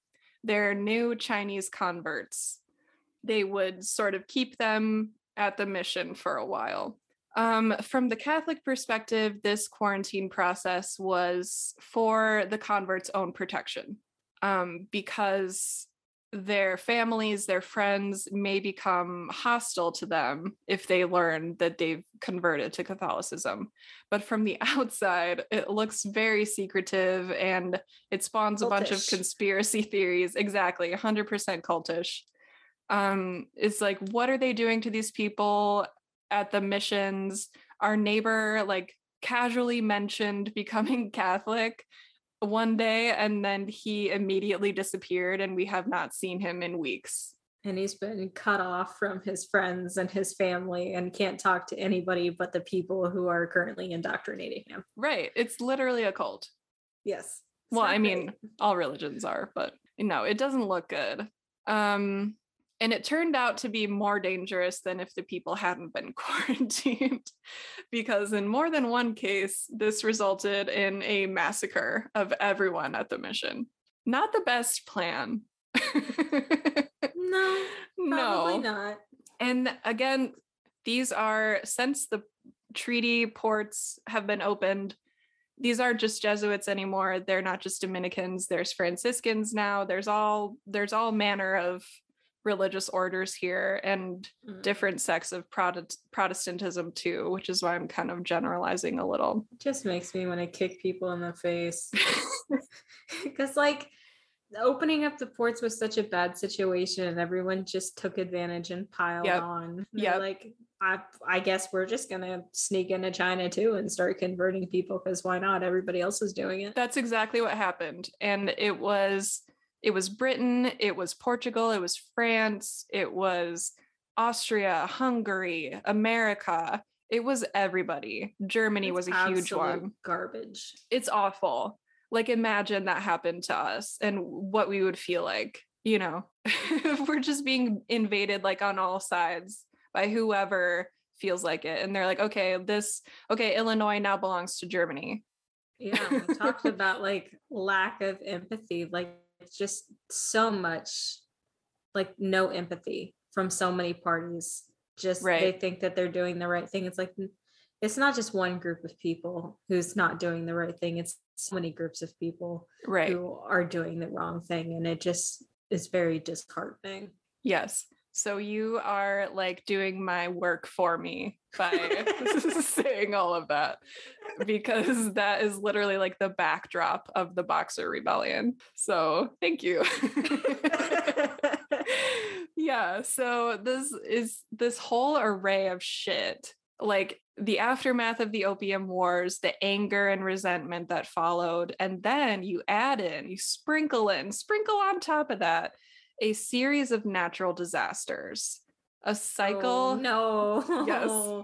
their new Chinese converts. They would sort of keep them at the mission for a while. Um, from the Catholic perspective, this quarantine process was for the converts' own protection um, because their families, their friends may become hostile to them if they learn that they've converted to Catholicism. But from the outside, it looks very secretive and it spawns a bunch of conspiracy theories. Exactly, 100% cultish. Um, it's like, what are they doing to these people at the missions? Our neighbor, like, casually mentioned becoming Catholic one day and then he immediately disappeared and we have not seen him in weeks. and he's been cut off from his friends and his family and can't talk to anybody but the people who are currently indoctrinating him. Right. It's literally a cult. Yes. Well, I mean, all religions are, but no, it doesn't look good. Um and it turned out to be more dangerous than if the people hadn't been quarantined because in more than one case this resulted in a massacre of everyone at the mission. Not the best plan. no, no. probably not. And again, these are since the treaty ports have been opened, these aren't just Jesuits anymore. They're not just Dominicans. There's Franciscans now. There's all there's all manner of religious orders here and Mm. different sects of Protest- Protestantism too, which is why I'm kind of generalizing a little. It just makes me want to kick people in the face. Because, like, opening up the ports was such a bad situation, and everyone just took advantage and piled Yep. on. Yeah. Like, I, I guess we're just gonna sneak into China too and start converting people because why not? Everybody else is doing it. That's exactly what happened. And it was it was Britain, it was Portugal, it was France, it was Austria, Hungary, America. It was everybody. Germany It's was a huge one. Garbage. It's awful. Like imagine that happened to us and what we would feel like, you know. if we're just being invaded like on all sides by whoever feels like it and they're like, "Okay, this okay, Illinois now belongs to Germany." Yeah, we talked about like lack of empathy. Like it's just so much, like no empathy from so many parties. Just they think that they're doing the right thing. It's like it's not just one group of people who's not doing the right thing. It's so many groups of people Right. who are doing the wrong thing, and it just is very disheartening. Yes. So you are like doing my work for me by saying all of that because that is literally like the backdrop of the Boxer Rebellion. So thank you. yeah. So this is this whole array of shit. Like the aftermath of the opium wars, the anger and resentment that followed, and then you add in, you sprinkle in, sprinkle on top of that a series of natural disasters, a cycle. Oh, no.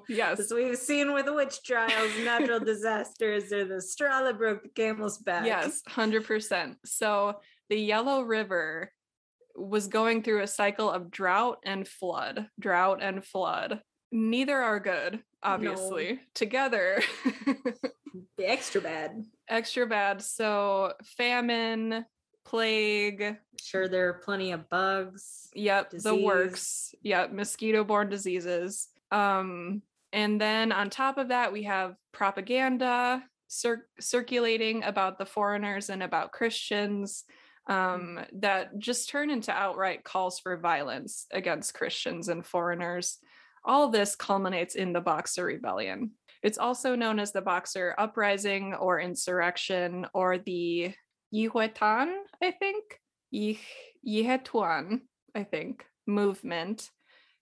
Yes, yes, As we've seen with witch trials, natural disasters are the straw that broke the camel's back. yes, 100%. So the Yellow River was going through a cycle of drought and flood, drought and flood. Neither are good, obviously. Together, The extra bad. extra bad. So famine, plague, Sure, there are plenty of bugs. Yep, the works. Yep, mosquito-borne diseases. Um, and then on top of that, we have propaganda cir- circulating about the foreigners and about Christians um, that just turn into outright calls for violence against Christians and foreigners. All this culminates in the Boxer Rebellion. It's also known as the Boxer Uprising or Insurrection or the Yihuetan, I think. Yih- Yihetuan, I think, movement,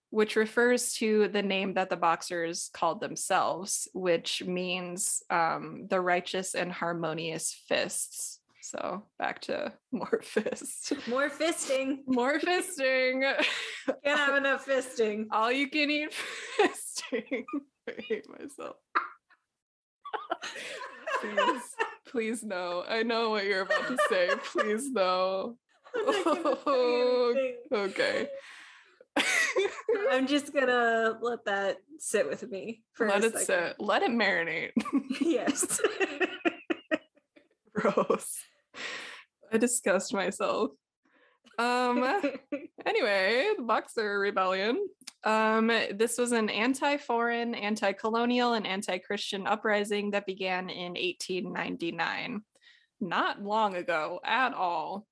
which refers to the name that the Boxers called themselves, which means um, the righteous and harmonious fists. So back to more fists. More fisting. More fisting. Can't have enough fisting. All you can eat fisting. I hate myself. Please, no. I know what you're about to say. Please no. I'm not gonna say. Okay. I'm just gonna let that sit with me for Let it second. sit. Let it marinate. yes. Gross. I disgust myself. Um anyway, the Boxer Rebellion. Um, this was an anti-foreign, anti-colonial, and anti-Christian uprising that began in 1899. Not long ago at all.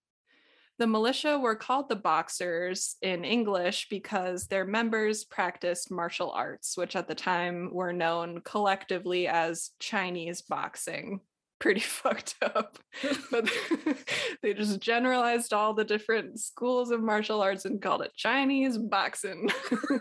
The militia were called the Boxers in English because their members practiced martial arts, which at the time were known collectively as Chinese boxing pretty fucked up. but they just generalized all the different schools of martial arts and called it Chinese boxing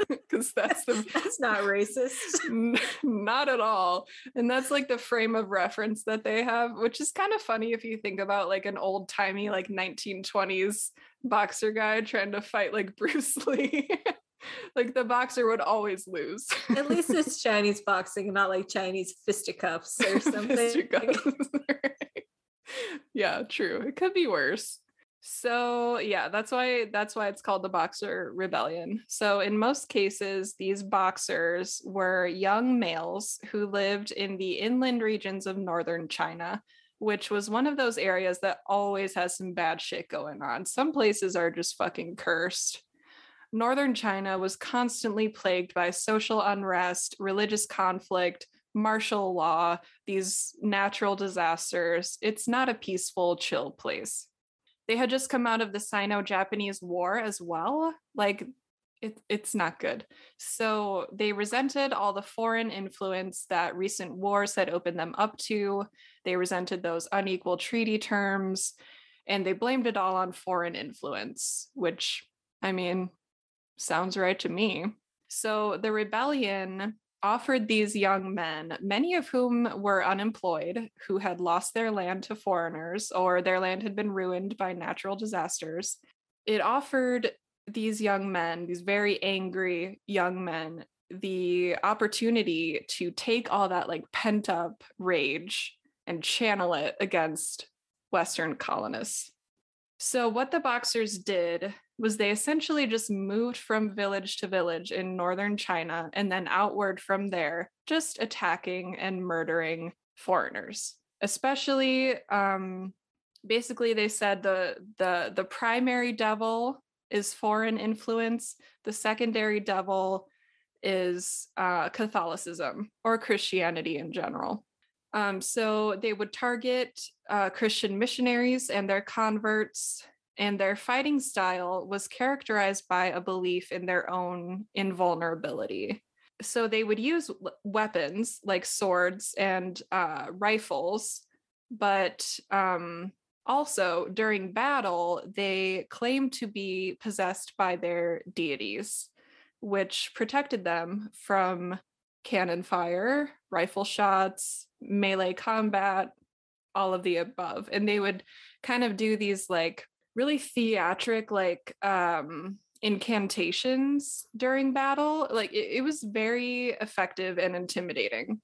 because that's the that's not racist. not at all. And that's like the frame of reference that they have, which is kind of funny if you think about like an old timey like 1920s boxer guy trying to fight like Bruce Lee like the boxer would always lose. At least it's Chinese boxing, not like Chinese fisticuffs or something. fisticuffs. yeah, true. It could be worse. So, yeah, that's why that's why it's called the Boxer Rebellion. So, in most cases, these boxers were young males who lived in the inland regions of northern China, which was one of those areas that always has some bad shit going on. Some places are just fucking cursed northern China was constantly plagued by social unrest, religious conflict, martial law, these natural disasters. It's not a peaceful, chill place. They had just come out of the Sino Japanese War as well. Like, it, it's not good. So they resented all the foreign influence that recent wars had opened them up to. They resented those unequal treaty terms and they blamed it all on foreign influence, which, I mean, Sounds right to me. So the rebellion offered these young men, many of whom were unemployed, who had lost their land to foreigners or their land had been ruined by natural disasters. It offered these young men, these very angry young men, the opportunity to take all that like pent up rage and channel it against Western colonists. So, what the Boxers did was they essentially just moved from village to village in northern China and then outward from there, just attacking and murdering foreigners. Especially, um, basically, they said the the the primary devil is foreign influence. The secondary devil is uh, Catholicism or Christianity in general. Um, so they would target uh, Christian missionaries and their converts, and their fighting style was characterized by a belief in their own invulnerability. So they would use weapons like swords and uh, rifles, but um, also during battle, they claimed to be possessed by their deities, which protected them from cannon fire, rifle shots, melee combat, all of the above. And they would kind of do these like really theatric, like um incantations during battle. Like it, it was very effective and intimidating.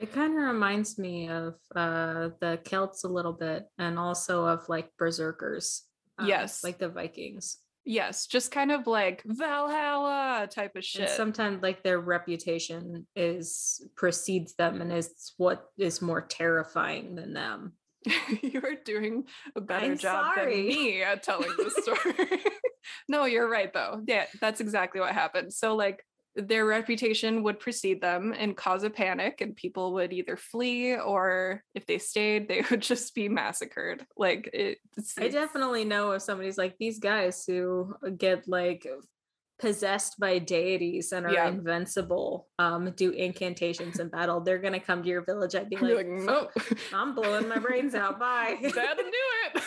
It kind of reminds me of uh the Celts a little bit and also of like berserkers. Um, yes. Like the Vikings. Yes, just kind of like Valhalla type of shit. And sometimes like their reputation is precedes them and is what is more terrifying than them. you are doing a better I'm job sorry. than me at telling the story. no, you're right though. Yeah, that's exactly what happened. So like their reputation would precede them and cause a panic and people would either flee or if they stayed they would just be massacred like it, i definitely know if somebody's like these guys who uh, get like possessed by deities and are yeah. invincible um do incantations in battle they're gonna come to your village i'd be like, like no i'm blowing my brains out bye that'll do it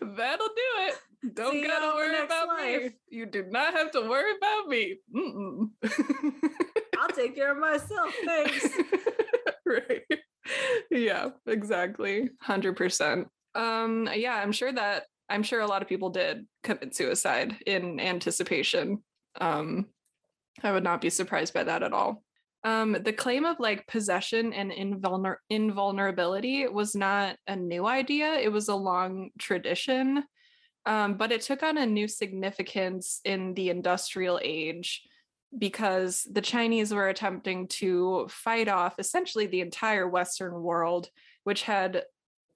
that'll do it don't See gotta worry about life. me. You do not have to worry about me. I'll take care of myself. Thanks. right. Yeah, exactly. 100%. Um yeah, I'm sure that I'm sure a lot of people did commit suicide in anticipation. Um I would not be surprised by that at all. Um, the claim of like possession and invulner- invulnerability was not a new idea. It was a long tradition um, but it took on a new significance in the industrial age because the Chinese were attempting to fight off essentially the entire Western world, which had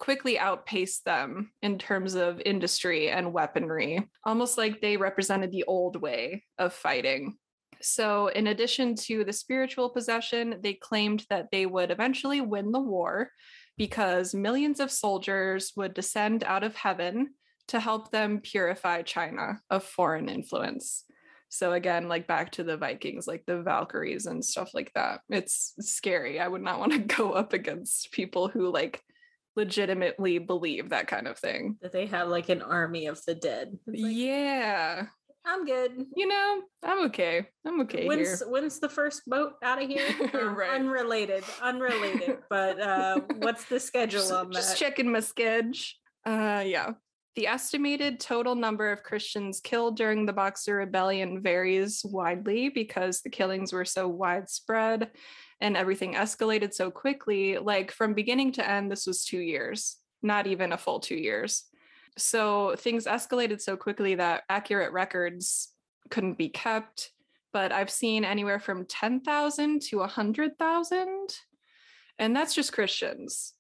quickly outpaced them in terms of industry and weaponry, almost like they represented the old way of fighting. So, in addition to the spiritual possession, they claimed that they would eventually win the war because millions of soldiers would descend out of heaven to help them purify China of foreign influence. So again, like back to the Vikings, like the Valkyries and stuff like that. It's scary. I would not want to go up against people who like legitimately believe that kind of thing. That they have like an army of the dead. Like, yeah. I'm good. You know, I'm okay. I'm okay when's, here. When's the first boat out of here? Um, right. Unrelated, unrelated. but uh, what's the schedule just, on that? Just checking my sketch. Uh, yeah. The estimated total number of Christians killed during the Boxer Rebellion varies widely because the killings were so widespread and everything escalated so quickly. Like from beginning to end, this was two years, not even a full two years. So things escalated so quickly that accurate records couldn't be kept. But I've seen anywhere from 10,000 to 100,000. And that's just Christians.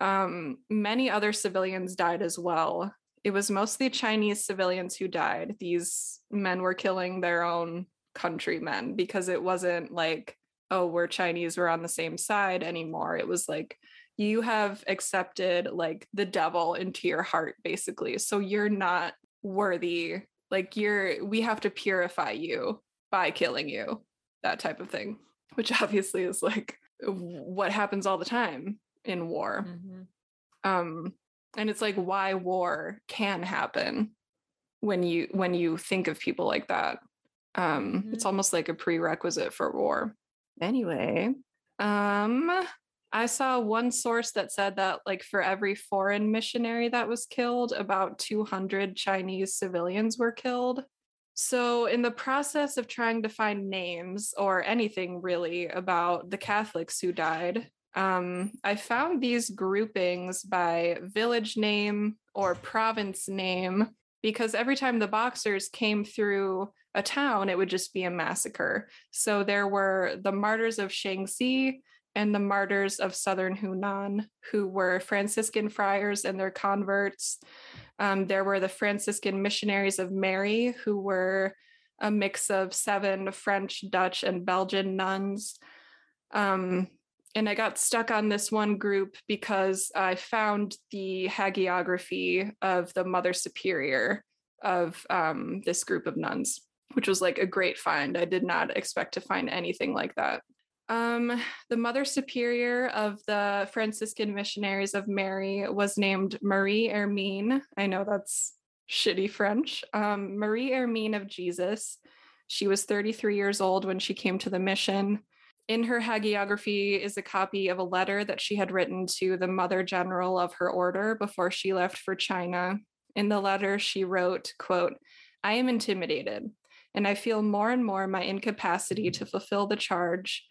Um, many other civilians died as well. It was mostly Chinese civilians who died. These men were killing their own countrymen because it wasn't like, oh, we're Chinese, we're on the same side anymore. It was like, you have accepted like the devil into your heart basically so you're not worthy like you're we have to purify you by killing you that type of thing which obviously is like what happens all the time in war mm-hmm. um and it's like why war can happen when you when you think of people like that um mm-hmm. it's almost like a prerequisite for war anyway um I saw one source that said that, like, for every foreign missionary that was killed, about 200 Chinese civilians were killed. So, in the process of trying to find names or anything really about the Catholics who died, um, I found these groupings by village name or province name because every time the boxers came through a town, it would just be a massacre. So, there were the martyrs of Shaanxi and the martyrs of southern Hunan, who were Franciscan friars and their converts. Um, there were the Franciscan missionaries of Mary, who were a mix of seven French, Dutch, and Belgian nuns. Um, and I got stuck on this one group because I found the hagiography of the Mother Superior of um, this group of nuns, which was like a great find. I did not expect to find anything like that. Um, the Mother Superior of the Franciscan Missionaries of Mary was named Marie Hermine. I know that's shitty French. Um, Marie Hermine of Jesus. She was 33 years old when she came to the mission. In her hagiography is a copy of a letter that she had written to the Mother General of her order before she left for China. In the letter, she wrote, quote, I am intimidated, and I feel more and more my incapacity to fulfill the charge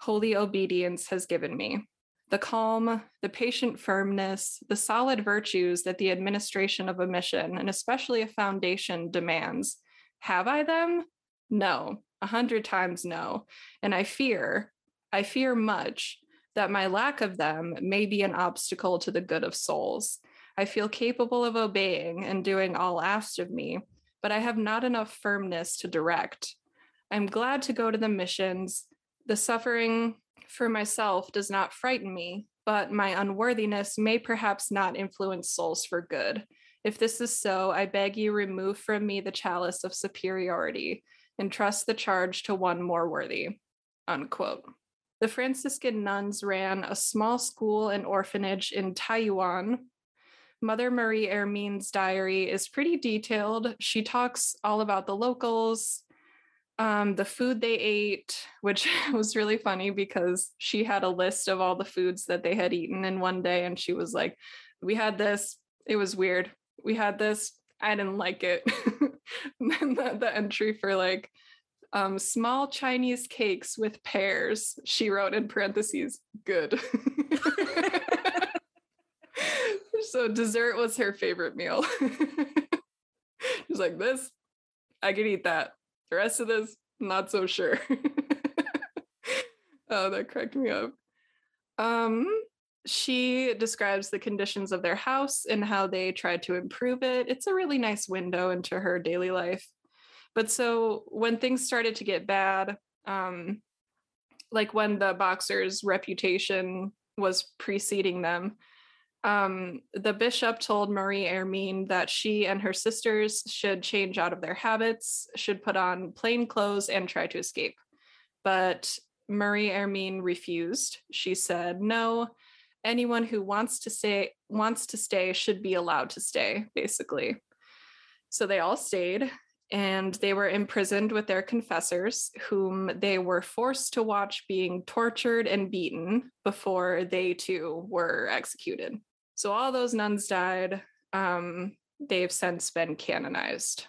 holy obedience has given me. The calm, the patient firmness, the solid virtues that the administration of a mission, and especially a foundation, demands. Have I them? No, a hundred times no. And I fear, I fear much that my lack of them may be an obstacle to the good of souls. I feel capable of obeying and doing all asked of me, but I have not enough firmness to direct. I'm glad to go to the missions the suffering for myself does not frighten me, but my unworthiness may perhaps not influence souls for good. If this is so, I beg you remove from me the chalice of superiority and trust the charge to one more worthy. Unquote. The Franciscan nuns ran a small school and orphanage in Taiyuan. Mother Marie Hermine's diary is pretty detailed. She talks all about the locals, um, the food they ate, which was really funny because she had a list of all the foods that they had eaten in one day. And she was like, We had this, it was weird. We had this, I didn't like it. and then the, the entry for like um, small Chinese cakes with pears, she wrote in parentheses, good. so dessert was her favorite meal. She's like, This, I could eat that the rest of this, not so sure. oh, that cracked me up. Um, she describes the conditions of their house and how they tried to improve it. It's a really nice window into her daily life. But so when things started to get bad, um, like when the boxer's reputation was preceding them, Um, the bishop told Marie Hermine that she and her sisters should change out of their habits, should put on plain clothes, and try to escape. But Marie Hermine refused. She said, "No, anyone who wants to stay wants to stay should be allowed to stay." Basically, so they all stayed, and they were imprisoned with their confessors, whom they were forced to watch being tortured and beaten before they too were executed. So all those nuns died. Um, they've since been canonized.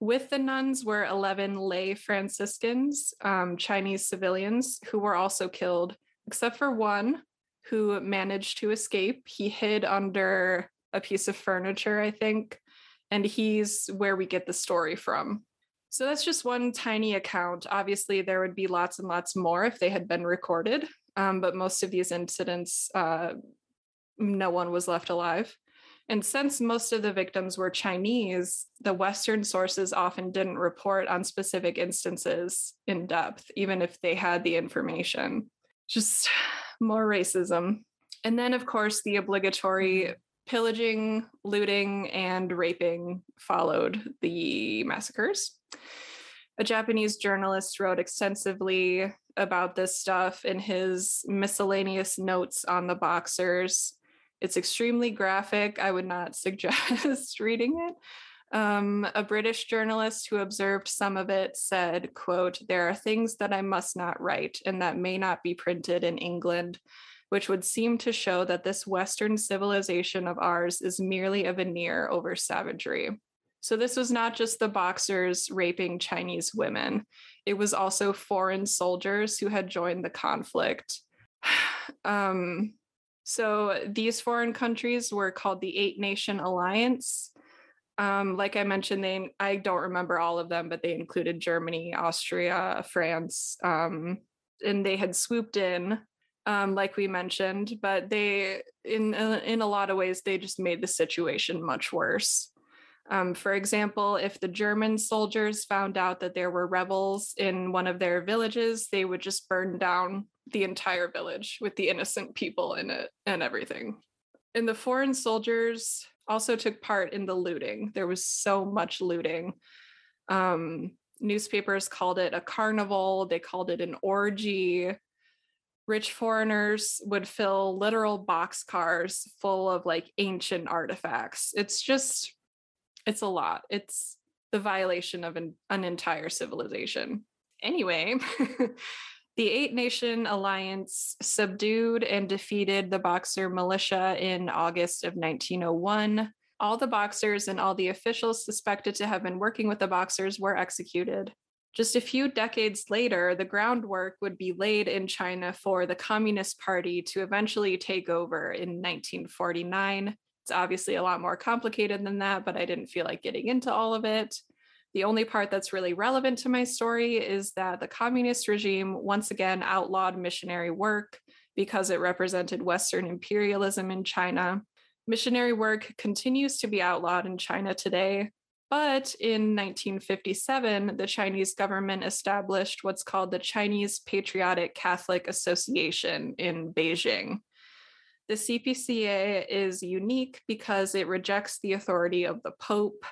With the nuns were 11 lay Franciscans, um, Chinese civilians, who were also killed, except for one who managed to escape. He hid under a piece of furniture, I think, and he's where we get the story from. So that's just one tiny account. Obviously, there would be lots and lots more if they had been recorded, um, but most of these incidents, uh, no one was left alive. And since most of the victims were Chinese, the Western sources often didn't report on specific instances in depth, even if they had the information. Just more racism. And then, of course, the obligatory mm-hmm. pillaging, looting, and raping followed the massacres. A Japanese journalist wrote extensively about this stuff in his miscellaneous notes on the boxers it's extremely graphic. I would not suggest reading it. Um, a British journalist who observed some of it said, quote, there are things that I must not write and that may not be printed in England, which would seem to show that this Western civilization of ours is merely a veneer over savagery. So this was not just the boxers raping Chinese women. It was also foreign soldiers who had joined the conflict. um, so these foreign countries were called the Eight Nation Alliance. Um, like I mentioned, they I don't remember all of them, but they included Germany, Austria, France, um, and they had swooped in, um, like we mentioned. But they, in in a lot of ways, they just made the situation much worse. Um, for example, if the German soldiers found out that there were rebels in one of their villages, they would just burn down the entire village with the innocent people in it and everything. And the foreign soldiers also took part in the looting. There was so much looting. Um, newspapers called it a carnival, they called it an orgy. Rich foreigners would fill literal box cars full of like ancient artifacts. It's just, it's a lot. It's the violation of an, an entire civilization. Anyway, The Eight Nation Alliance subdued and defeated the Boxer militia in August of 1901. All the Boxers and all the officials suspected to have been working with the Boxers were executed. Just a few decades later, the groundwork would be laid in China for the Communist Party to eventually take over in 1949. It's obviously a lot more complicated than that, but I didn't feel like getting into all of it. The only part that's really relevant to my story is that the communist regime once again outlawed missionary work because it represented Western imperialism in China. Missionary work continues to be outlawed in China today, but in 1957, the Chinese government established what's called the Chinese Patriotic Catholic Association in Beijing. The CPCA is unique because it rejects the authority of the Pope,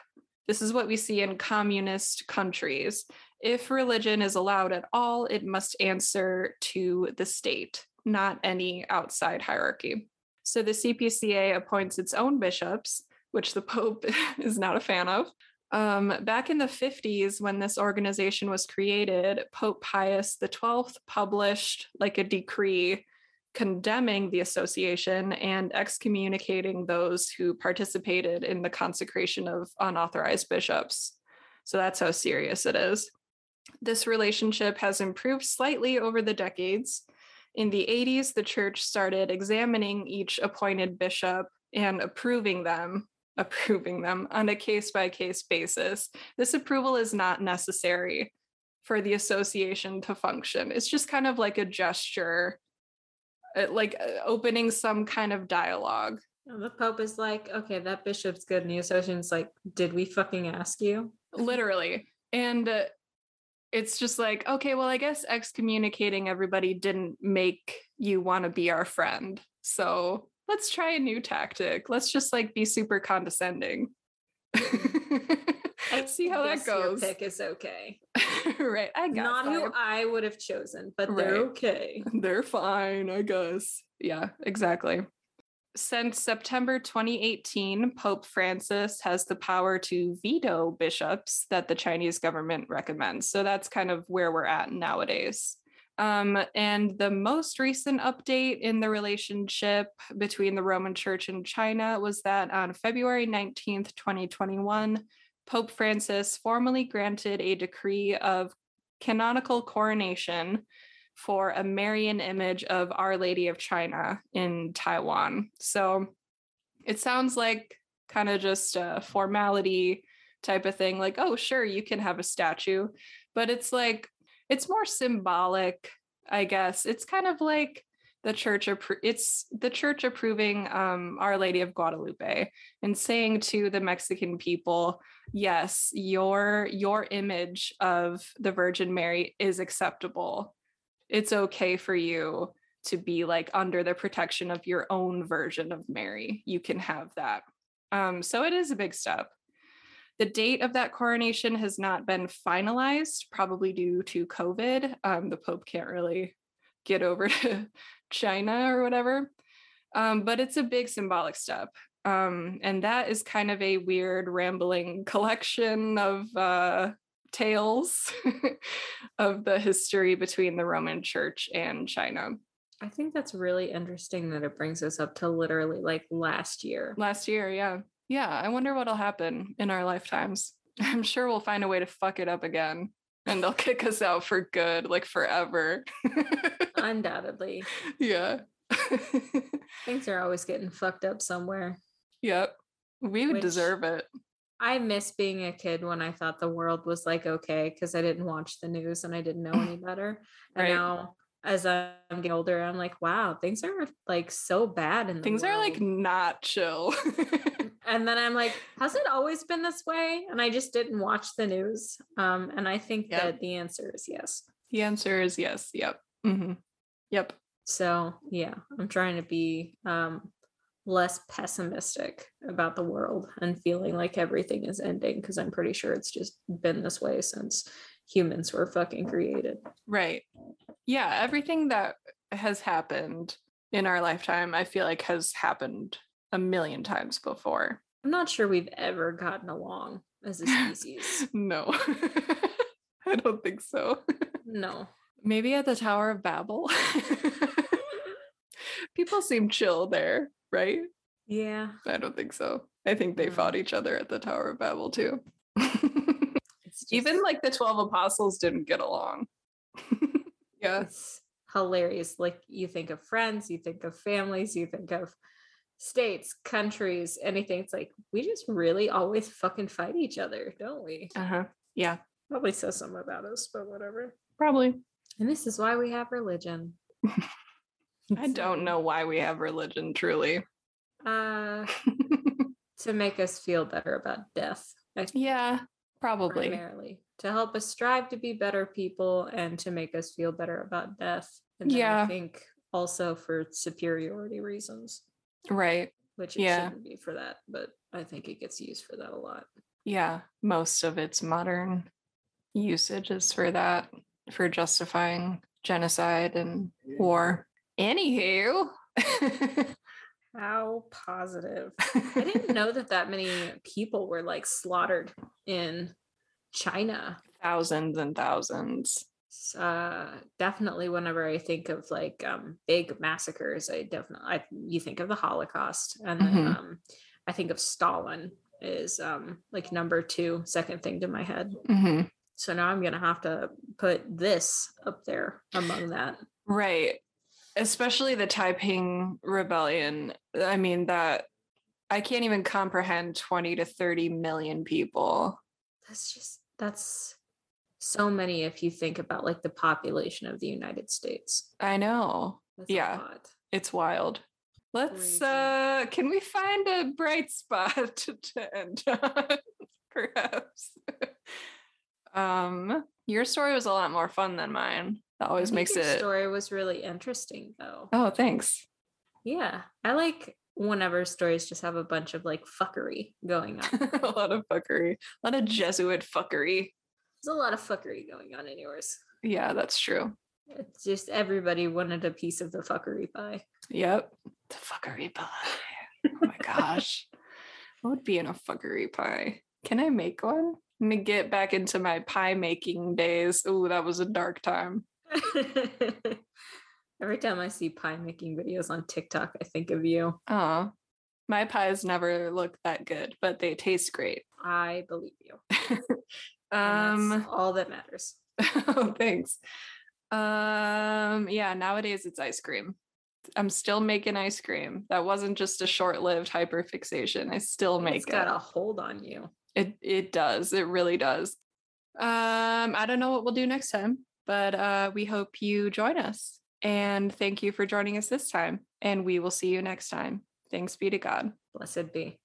this is what we see in communist countries. If religion is allowed at all, it must answer to the state, not any outside hierarchy. So the CPCA appoints its own bishops, which the Pope is not a fan of. Um, back in the 50s, when this organization was created, Pope Pius XII published like a decree condemning the association and excommunicating those who participated in the consecration of unauthorized bishops. So that's how serious it is. This relationship has improved slightly over the decades. In the 80s, the church started examining each appointed bishop and approving them, approving them on a case by case basis. This approval is not necessary for the association to function. It's just kind of like a gesture like uh, opening some kind of dialogue. The Pope is like, okay, that bishop's good. And the association's like, did we fucking ask you? Literally. And uh, it's just like, okay, well, I guess excommunicating everybody didn't make you want to be our friend. So let's try a new tactic. Let's just like be super condescending. See how that goes. Your pick is okay. right. I guess. Not who I would have chosen, but they're okay. They're fine, I guess. Yeah, exactly. Since September 2018, Pope Francis has the power to veto bishops that the Chinese government recommends. So that's kind of where we're at nowadays. Um, and the most recent update in the relationship between the Roman Church and China was that on February 19th, 2021, Pope Francis formally granted a decree of canonical coronation for a Marian image of Our Lady of China in Taiwan. So it sounds like kind of just a formality type of thing like, oh, sure, you can have a statue. But it's like, it's more symbolic, I guess. It's kind of like the church appro- it's the church approving um, our lady of guadalupe and saying to the mexican people yes your your image of the virgin mary is acceptable. It's okay for you to be like under the protection of your own version of mary. You can have that. Um, so it is a big step. The date of that coronation has not been finalized, probably due to COVID. Um, the Pope can't really get over to China or whatever. Um, but it's a big symbolic step. Um, and that is kind of a weird, rambling collection of uh, tales of the history between the Roman Church and China. I think that's really interesting that it brings us up to literally like last year. Last year, yeah. Yeah, I wonder what'll happen in our lifetimes. I'm sure we'll find a way to fuck it up again and they'll kick us out for good, like forever. Undoubtedly. Yeah. Things are always getting fucked up somewhere. Yep. We would deserve it. I miss being a kid when I thought the world was like okay because I didn't watch the news and I didn't know any better. And right. now as I'm getting older, I'm like, wow, things are like so bad and things world. are like not chill. and then I'm like, has it always been this way? And I just didn't watch the news. Um, and I think yep. that the answer is yes. The answer is yes. Yep. Mm-hmm. Yep. So yeah, I'm trying to be um, less pessimistic about the world and feeling like everything is ending because I'm pretty sure it's just been this way since humans were fucking created. Right. Yeah. Everything that has happened in our lifetime, I feel like has happened a million times before. I'm not sure we've ever gotten along as a species. no, I don't think so. No. Maybe at the Tower of Babel. People seem chill there, right? Yeah. I don't think so. I think they fought each other at the Tower of Babel too. Just... Even like the 12 apostles didn't get along. yeah. It's hilarious. Like you think of friends, you think of families, you think of states, countries, anything. It's like we just really always fucking fight each other, don't we? Uh huh. Yeah. Probably says something about us, but whatever. Probably. And this is why we have religion. I don't know why we have religion, truly. Uh, to make us feel better about death. yeah, probably. Primarily to help us strive to be better people and to make us feel better about death. And yeah. I think also for superiority reasons. Right. Which it yeah. shouldn't be for that, but I think it gets used for that a lot. Yeah. Most of its modern usage is for that, for justifying genocide and war. Anywho. How positive. I didn't know that that many people were like slaughtered in China. Thousands and thousands uh definitely whenever i think of like um big massacres i definitely I, you think of the holocaust and then mm-hmm. um i think of stalin is um like number two second thing to my head. Mm-hmm. so now i'm gonna have to put this up there among that. Right. Especially the taiping rebellion. I mean that i can't even comprehend 20 to 30 million people. That's just that's so many if you think about like the population of the United States. I know. That's yeah. It's wild. Let's Crazy. uh can we find a bright spot to end on perhaps? um your story was a lot more fun than mine. That always makes it story was really interesting though. Oh, thanks. Yeah. I like whenever stories just have a bunch of like fuckery going on. a lot of fuckery, a lot of Jesuit fuckery. There's a lot of fuckery going on in yours. Yeah, that's true. It's just everybody wanted a piece of the fuckery pie. Yep. The fuckery pie. Oh my gosh. what would be in a fuckery pie? Can I make one? I'm gonna get back into my pie making days. Oh, that was a dark time. Every time I see pie making videos on TikTok, I think of you. Oh, my pies never look that good, but they taste great. I believe you. um, all that matters. oh, thanks. Um, yeah, nowadays it's ice cream. I'm still making ice cream. That wasn't just a short-lived hyperfixation. I still make it's got it. a hold on you. It it does. It really does. Um, I don't know what we'll do next time, but uh, we hope you join us. And thank you for joining us this time. And we will see you next time. Thanks be to God. Blessed be.